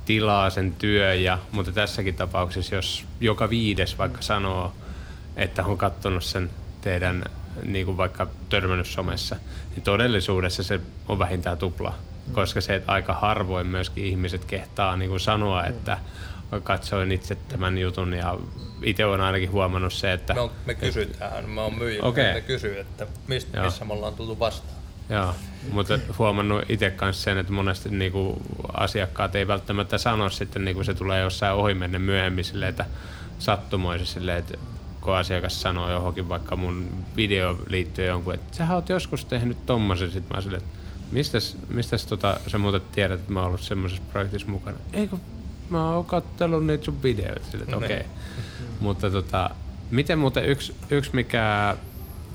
Speaker 2: tilaa sen työ, ja, mutta tässäkin tapauksessa, jos joka viides vaikka sanoo, että on katsonut sen teidän niin kuin vaikka törmännyt somessa, niin todellisuudessa se on vähintään tupla. Koska se, että aika harvoin myöskin ihmiset kehtaa niin kuin sanoa, että katsoin itse tämän jutun ja itse olen ainakin huomannut se, että...
Speaker 4: Me, on, me kysytään, mä oon myyjä, okay. me kysyy, että mistä, missä me ollaan tultu vastaan.
Speaker 2: Joo, mutta huomannut itse kanssa sen, että monesti niinku asiakkaat ei välttämättä sano sitten, niinku se tulee jossain ohimennen myöhemmin silleen, että sattumoisesti silleen, että kun asiakas sanoo johonkin vaikka mun video liittyen jonkun, että sä oot joskus tehnyt tommosen, sit mä silleen, että mistäs, mistäs tota, sä muuten tiedät, että mä oon ollut semmoisessa projektissa mukana? Eikö mä oon kattellut niitä sun videoita, silleen, että okei. Okay. Mutta tota, miten muuten yksi, yksi mikä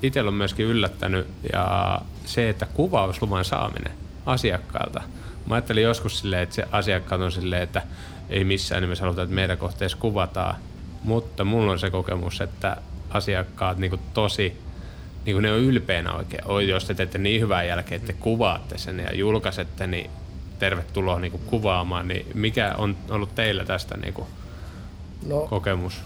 Speaker 2: itsellä on myöskin yllättänyt ja se, että kuvausluvan saaminen asiakkaalta. Mä ajattelin joskus silleen, että se asiakkaat on silleen, että ei missään nimessä haluta, että meidän kohteessa kuvataan. Mutta mulla on se kokemus, että asiakkaat niin tosi, niin kuin ne on ylpeänä oikein. Oi, jos te teette niin hyvää jälkeen, että te kuvaatte sen ja julkaisette, niin tervetuloa niin kuin kuvaamaan. Niin mikä on ollut teillä tästä niin kuin no, kokemus?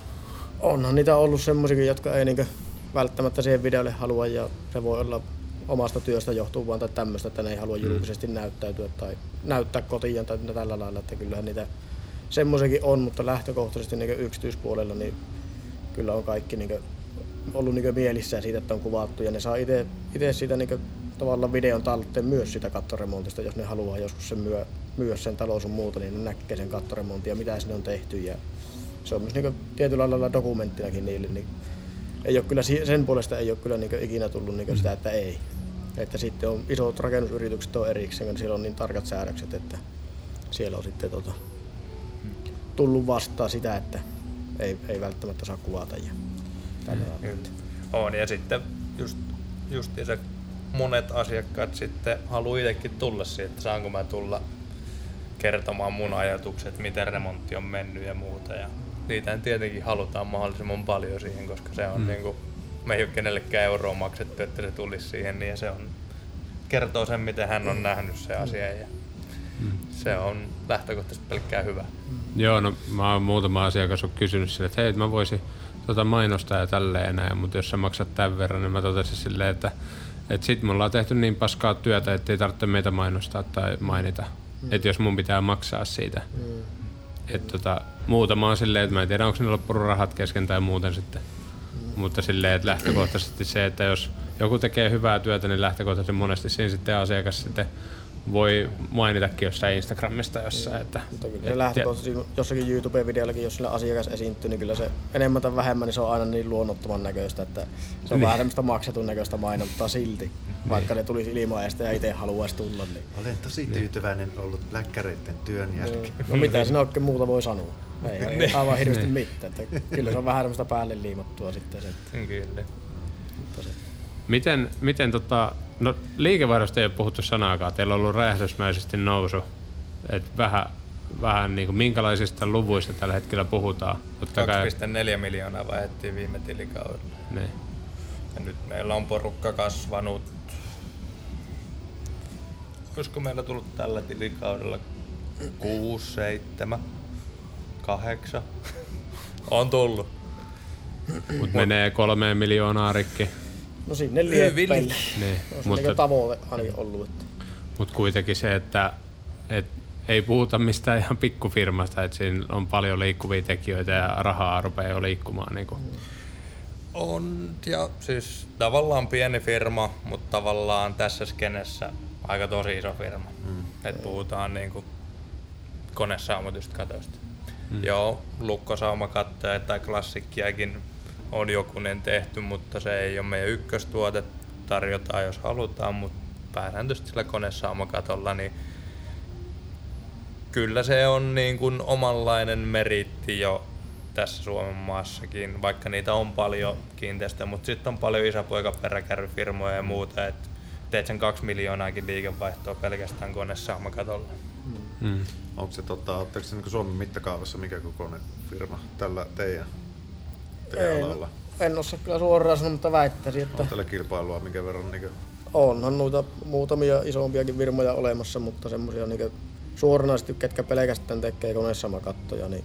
Speaker 5: Onhan niitä ollut semmoisia, jotka ei niin välttämättä siihen videolle halua ja se voi olla omasta työstä johtuu tai tämmöistä, että ne ei halua mm. julkisesti mm. näyttäytyä tai näyttää kotiin tai tällä lailla, että kyllähän niitä semmoisenkin on, mutta lähtökohtaisesti niin yksityispuolella niin kyllä on kaikki niin ollut niin mielissään siitä, että on kuvattu ja ne saa itse siitä niin tavallaan videon talteen myös sitä kattoremontista, jos ne haluaa joskus sen myö, myö sen talous sun muuta, niin ne näkee sen kattoremontin ja mitä sinne on tehty ja se on myös niin tietyllä lailla dokumenttinakin niille, niin ei ole kyllä, sen puolesta ei ole kyllä niin ikinä tullut niin sitä, että ei. Että sitten on isot rakennusyritykset on erikseen, siellä on niin tarkat säädökset, että siellä on sitten tota, tullut vastaan sitä, että ei, ei välttämättä saa kuvata. Ja tällä mm.
Speaker 4: On, ja sitten just, se monet asiakkaat sitten haluaa itsekin tulla siihen, että saanko mä tulla kertomaan mun ajatukset, miten remontti on mennyt ja muuta. Ja niitä tietenkin halutaan mahdollisimman paljon siihen, koska se on mm. niin kuin, me ei ole kenellekään euroa maksettu, että se tulisi siihen, niin se on, kertoo sen, miten hän on nähnyt se asia ja mm. se on lähtökohtaisesti pelkkää hyvä.
Speaker 2: Joo, no mä oon muutama asiakas on kysynyt sille, että hei, mä voisin tota mainosta ja tälleen näin, mutta jos sä maksat tämän verran, niin mä totesin silleen, että et sit me ollaan tehty niin paskaa työtä, että ei tarvitse meitä mainostaa tai mainita. Mm. Että jos mun pitää maksaa siitä. Mm. Et tota, muutama on silleen, että mä en tiedä, onko ne loppunut rahat kesken tai muuten sitten. Mutta silleen, että lähtökohtaisesti se, että jos joku tekee hyvää työtä, niin lähtökohtaisesti monesti siinä sitten asiakas sitten voi mainitakin jossain Instagramista jossain. Että,
Speaker 5: Mutta kyllä se lähtökohtaisesti jossakin YouTube-videollakin, jos sillä asiakas esiintyy, niin kyllä se enemmän tai vähemmän niin se on aina niin luonnottoman näköistä, että se on niin. vähän semmoista maksetun näköistä mainontaa silti, niin. vaikka ne tulisi ilmaista ja itse haluaisi tulla. Niin.
Speaker 1: Olen tosi tyytyväinen ollut läkkäreiden työn niin. jälkeen.
Speaker 5: No mitä sinä oikein muuta voi sanoa? Ei, ei niin. aivan hirveästi mitään. Että kyllä se on vähän semmoista päälle liimattua sitten se.
Speaker 4: Kyllä.
Speaker 2: Mutta se. Miten, miten tota, no liikevaihdosta ei ole puhuttu sanaakaan, teillä on ollut räjähdysmäisesti nousu. Et vähän, vähän niin kuin, minkälaisista luvuista tällä hetkellä puhutaan?
Speaker 4: 2,4 miljoonaa vaihdettiin viime tilikaudella.
Speaker 2: Niin.
Speaker 4: Ja nyt meillä on porukka kasvanut. Olisiko meillä tullut tällä tilikaudella 6, 7, 8? On tullut.
Speaker 2: Mut menee kolmeen miljoonaa rikki.
Speaker 5: No sinne lieppeille. Niin,
Speaker 2: mutta,
Speaker 5: niin tavoite ainakin ollut. Että.
Speaker 2: Mutta kuitenkin se, että, että ei puhuta mistään ihan pikkufirmasta, että siinä on paljon liikkuvia tekijöitä ja rahaa rupeaa jo liikkumaan. Niin kuin.
Speaker 4: On, ja siis tavallaan pieni firma, mutta tavallaan tässä skenessä aika tosi iso firma. Mm. Että puhutaan niin kuin konesaumatista katoista. Mm. Joo, lukkosaumakattoja tai klassikkiakin on jokunen tehty, mutta se ei ole meidän ykköstuote. Tarjotaan jos halutaan, mutta pääsääntöisesti sillä konesaumakatolla, niin kyllä se on niin kuin omanlainen meritti jo tässä Suomen maassakin, vaikka niitä on paljon kiinteistöjä, mutta sitten on paljon isäpoikaperäkärryfirmoja ja muuta, että teet sen kaksi miljoonaakin liikevaihtoa pelkästään konesaumakatolla.
Speaker 1: Mm. Onko se, tota, se niin Suomen mittakaavassa mikä kokoinen firma tällä teidän
Speaker 5: en, alalla? En osaa kyllä suoraan sanoa, mutta väittäisin, että...
Speaker 1: On tällä kilpailua minkä verran? Niin kuin...
Speaker 5: Onhan noita muutamia isompiakin firmoja olemassa, mutta semmoisia niin suoranaisesti, ketkä pelkästään tekee koneessa makattoja, niin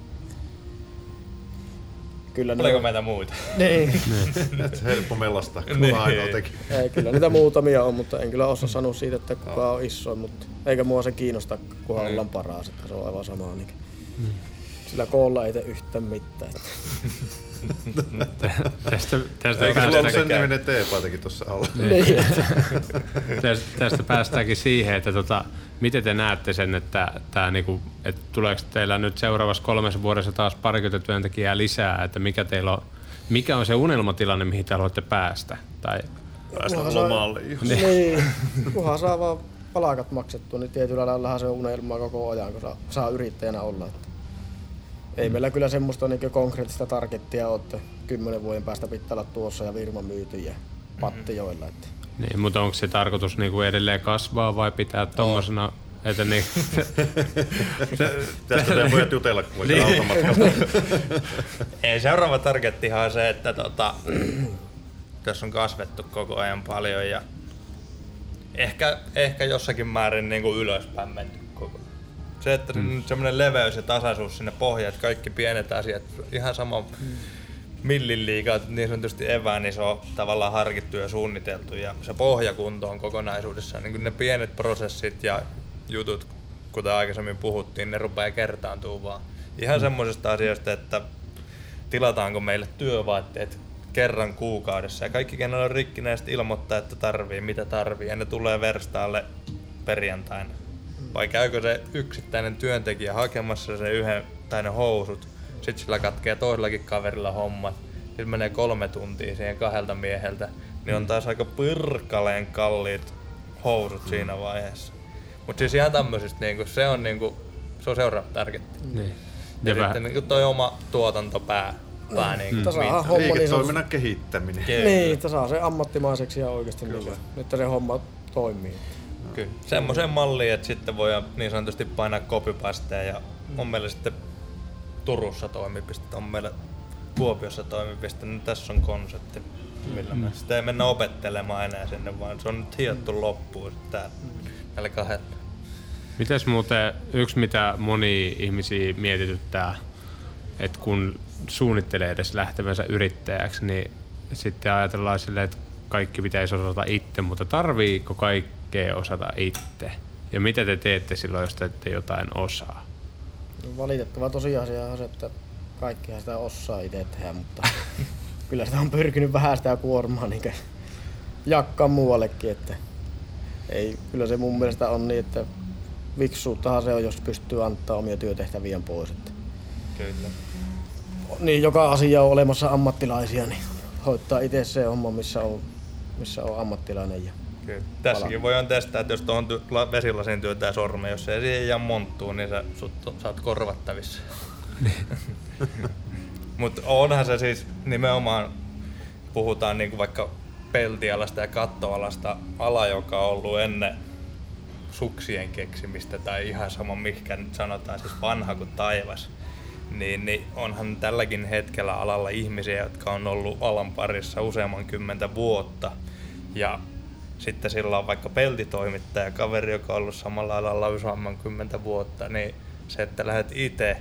Speaker 4: Kyllä Oliko ne... meitä muita?
Speaker 5: Niin.
Speaker 1: helppo melasta, kun niin. ainoa teki.
Speaker 5: Ei, kyllä niitä muutamia on, mutta en kyllä osaa sanoa siitä, että kuka on isoin, mutta eikä mua se kiinnosta, kunhan niin. ollaan paras, että se on aivan sama. Niin. Mm. Sillä koolla ei tee yhtään mitään.
Speaker 2: tästä, tästä
Speaker 1: Eikö sulla ollut sen niminen teepaitakin tuossa alla?
Speaker 5: Niin.
Speaker 2: tästä, tästä päästäänkin siihen, että tota, miten te näette sen, että, tää niinku, että tuleeko teillä nyt seuraavassa kolmessa vuodessa taas parikymmentä työntekijää lisää, että mikä teillä on, mikä on se unelmatilanne, mihin te haluatte päästä? Tai
Speaker 1: päästä lomalle.
Speaker 5: Niin, kunhan saa vaan palkat maksettua, niin tietyllä lailla se unelma koko ajan, kun saa, saa yrittäjänä olla. Että ei mm. meillä kyllä semmoista niin konkreettista targettia ole, että kymmenen vuoden päästä pitää olla tuossa ja virma myyty ja pattijoilla. Että.
Speaker 2: Niin, mutta onko se tarkoitus niin kuin edelleen kasvaa vai pitää tuommoisena oh. Että niin.
Speaker 1: Tästä te voit jutella kun niin.
Speaker 4: Ei, seuraava targettihan on se, että tota, tässä on kasvettu koko ajan paljon ja ehkä, ehkä jossakin määrin niin kuin ylöspäin menty ajan. Se, että mm. semmoinen leveys ja tasaisuus sinne pohjaan, että kaikki pienet asiat, ihan sama mm. millin liikaa, niin sanotusti evään, niin se on tavallaan harkittu ja suunniteltu ja se pohjakunto on kokonaisuudessaan, niin kuin ne pienet prosessit ja jutut, kuten aikaisemmin puhuttiin, ne rupeaa kertaantuu vaan. Ihan mm. semmoisesta asiasta, että tilataanko meille työvaatteet kerran kuukaudessa ja kaikki, kenellä on rikkinäistä ilmoittaa, että tarvii, mitä tarvii ja ne tulee verstaalle perjantaina vai käykö se yksittäinen työntekijä hakemassa se yhden tai ne housut, sitten sillä katkee toisellakin kaverilla hommat, sitten menee kolme tuntia siihen kahdelta mieheltä, niin on taas aika pyrkaleen kalliit housut siinä vaiheessa. Mutta siis ihan tämmöisistä, niinku, se on niinku, se on seuraava targetti. Niin. Ja, ja sitten niinku toi oma tuotantopää. Pää, niin,
Speaker 1: mm. homma, niin Liiketoiminnan kehittäminen.
Speaker 5: Niin, että saa se ammattimaiseksi ja oikeasti, niin, että se homma toimii.
Speaker 4: Kyllä. Semmoiseen malliin, että sitten voi niin sanotusti painaa copypastea ja on meillä sitten Turussa toimipiste, on meillä Kuopiossa toimipiste, niin tässä on konsepti. Millä me sitä ei mennä opettelemaan enää sinne, vaan se on nyt hiottu loppuun täällä näillä kahdella.
Speaker 2: Mites muuten yksi, mitä moni ihmisiä mietityttää, että kun suunnittelee edes lähtevänsä yrittäjäksi, niin sitten ajatellaan silleen, että kaikki pitäisi osata itse, mutta tarviiko kaikkea osata itse? Ja mitä te teette silloin, jos te ette jotain osaa?
Speaker 5: Valitettava tosiasia on se, että kaikkihan sitä osaa itse tehdä, mutta kyllä sitä on pyrkinyt vähän sitä kuormaa niin jakkaa muuallekin. Että ei, kyllä se mun mielestä on niin, että viksuuttahan se on, jos pystyy antaa omia työtehtäviä pois. Että
Speaker 4: Kyllä.
Speaker 5: niin joka asia on olemassa ammattilaisia, niin hoitaa itse se homma, missä on, missä on ammattilainen. Ja
Speaker 4: Kyllä. Tässäkin voi on testaa, että jos tuohon ty- la- vesilasin työtää sorme, jos se ei siihen jää monttuun, niin sä, sut, sä oot korvattavissa. Mutta onhan se siis nimenomaan, puhutaan niinku vaikka peltialasta ja kattoalasta, ala, joka on ollut ennen suksien keksimistä tai ihan sama mikä nyt sanotaan, siis vanha kuin taivas, niin, niin onhan tälläkin hetkellä alalla ihmisiä, jotka on ollut alan parissa useamman kymmentä vuotta. Ja sitten sillä on vaikka peltitoimittaja, kaveri, joka on ollut samalla alalla useamman kymmentä vuotta, niin se, että lähdet itse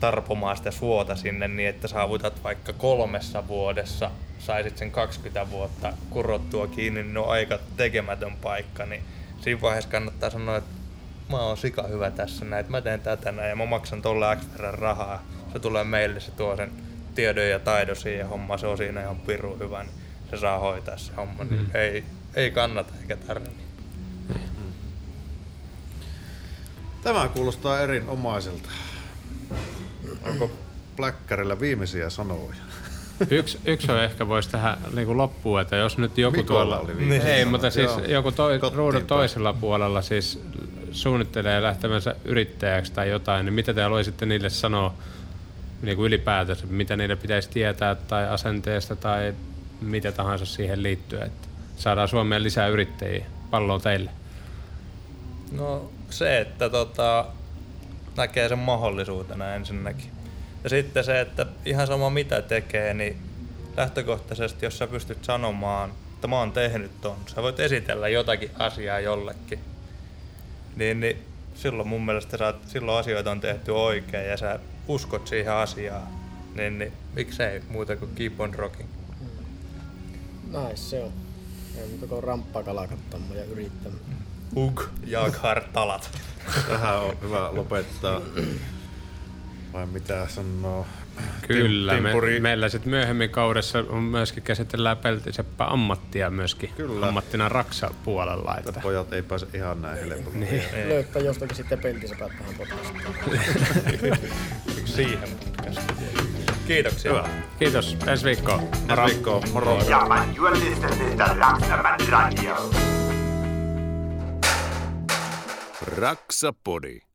Speaker 4: tarpomaan sitä suota sinne niin, että saavutat vaikka kolmessa vuodessa, saisit sen 20 vuotta kurottua kiinni, niin on aika tekemätön paikka, niin siinä vaiheessa kannattaa sanoa, että mä oon sika hyvä tässä näin, että mä teen tätä näin ja mä maksan tolle X rahaa. Se tulee meille, se tuo sen tiedon ja taidon siihen hommaan, se on siinä ihan piru hyvä, niin se saa hoitaa se homma. Niin
Speaker 2: Mm.
Speaker 4: ei, ei kannata eikä tarvitse.
Speaker 1: Tämä kuulostaa erinomaiselta. Onko Bläkkärillä viimeisiä sanoja?
Speaker 2: Yksi, yksi on ehkä voisi tähän niin kuin loppuun, että jos nyt joku
Speaker 1: Mikolla
Speaker 2: tuolla...
Speaker 1: oli viimeinen
Speaker 2: Ei, mutta siis
Speaker 1: Joo.
Speaker 2: joku toi, ruudun toisella puolella siis suunnittelee lähtevänsä yrittäjäksi tai jotain, niin mitä te haluaisitte niille sanoa niin kuin ylipäätänsä, mitä niille pitäisi tietää tai asenteesta tai mitä tahansa siihen liittyen, että saadaan Suomeen lisää yrittäjiä. Pallo on teille.
Speaker 4: No se, että tota, näkee sen mahdollisuutena ensinnäkin. Ja sitten se, että ihan sama mitä tekee, niin lähtökohtaisesti, jos sä pystyt sanomaan, että mä oon tehnyt ton, sä voit esitellä jotakin asiaa jollekin, niin, niin silloin mun mielestä sä, silloin asioita on tehty oikein ja sä uskot siihen asiaan, niin, niin miksei muuta kuin keep on rocking.
Speaker 5: Näin se on. Ei muuta kuin ramppaa ja yrittämään.
Speaker 4: Ug, Jaghar, talat.
Speaker 1: Tähän on hyvä lopettaa. Vai mitä sanoo?
Speaker 2: Kyllä, me, meillä sitten myöhemmin kaudessa on myöskin käsitellään peltiseppä ammattia myöskin
Speaker 1: Kyllä.
Speaker 2: ammattina Raksa puolella.
Speaker 1: Että
Speaker 2: Että,
Speaker 1: pojat ei pääse ihan näin helpolla.
Speaker 2: niin.
Speaker 5: Löytää jostakin sitten peltisepät tähän podcastiin.
Speaker 4: Siihen podcastiin. Kiitoksia.
Speaker 1: Hyvä.
Speaker 2: Kiitos, ensi viikkoon.
Speaker 1: Ensi viikkoon, moro.
Speaker 3: Ja man, you are listening to Raksaman Radio.
Speaker 6: Raksapodi.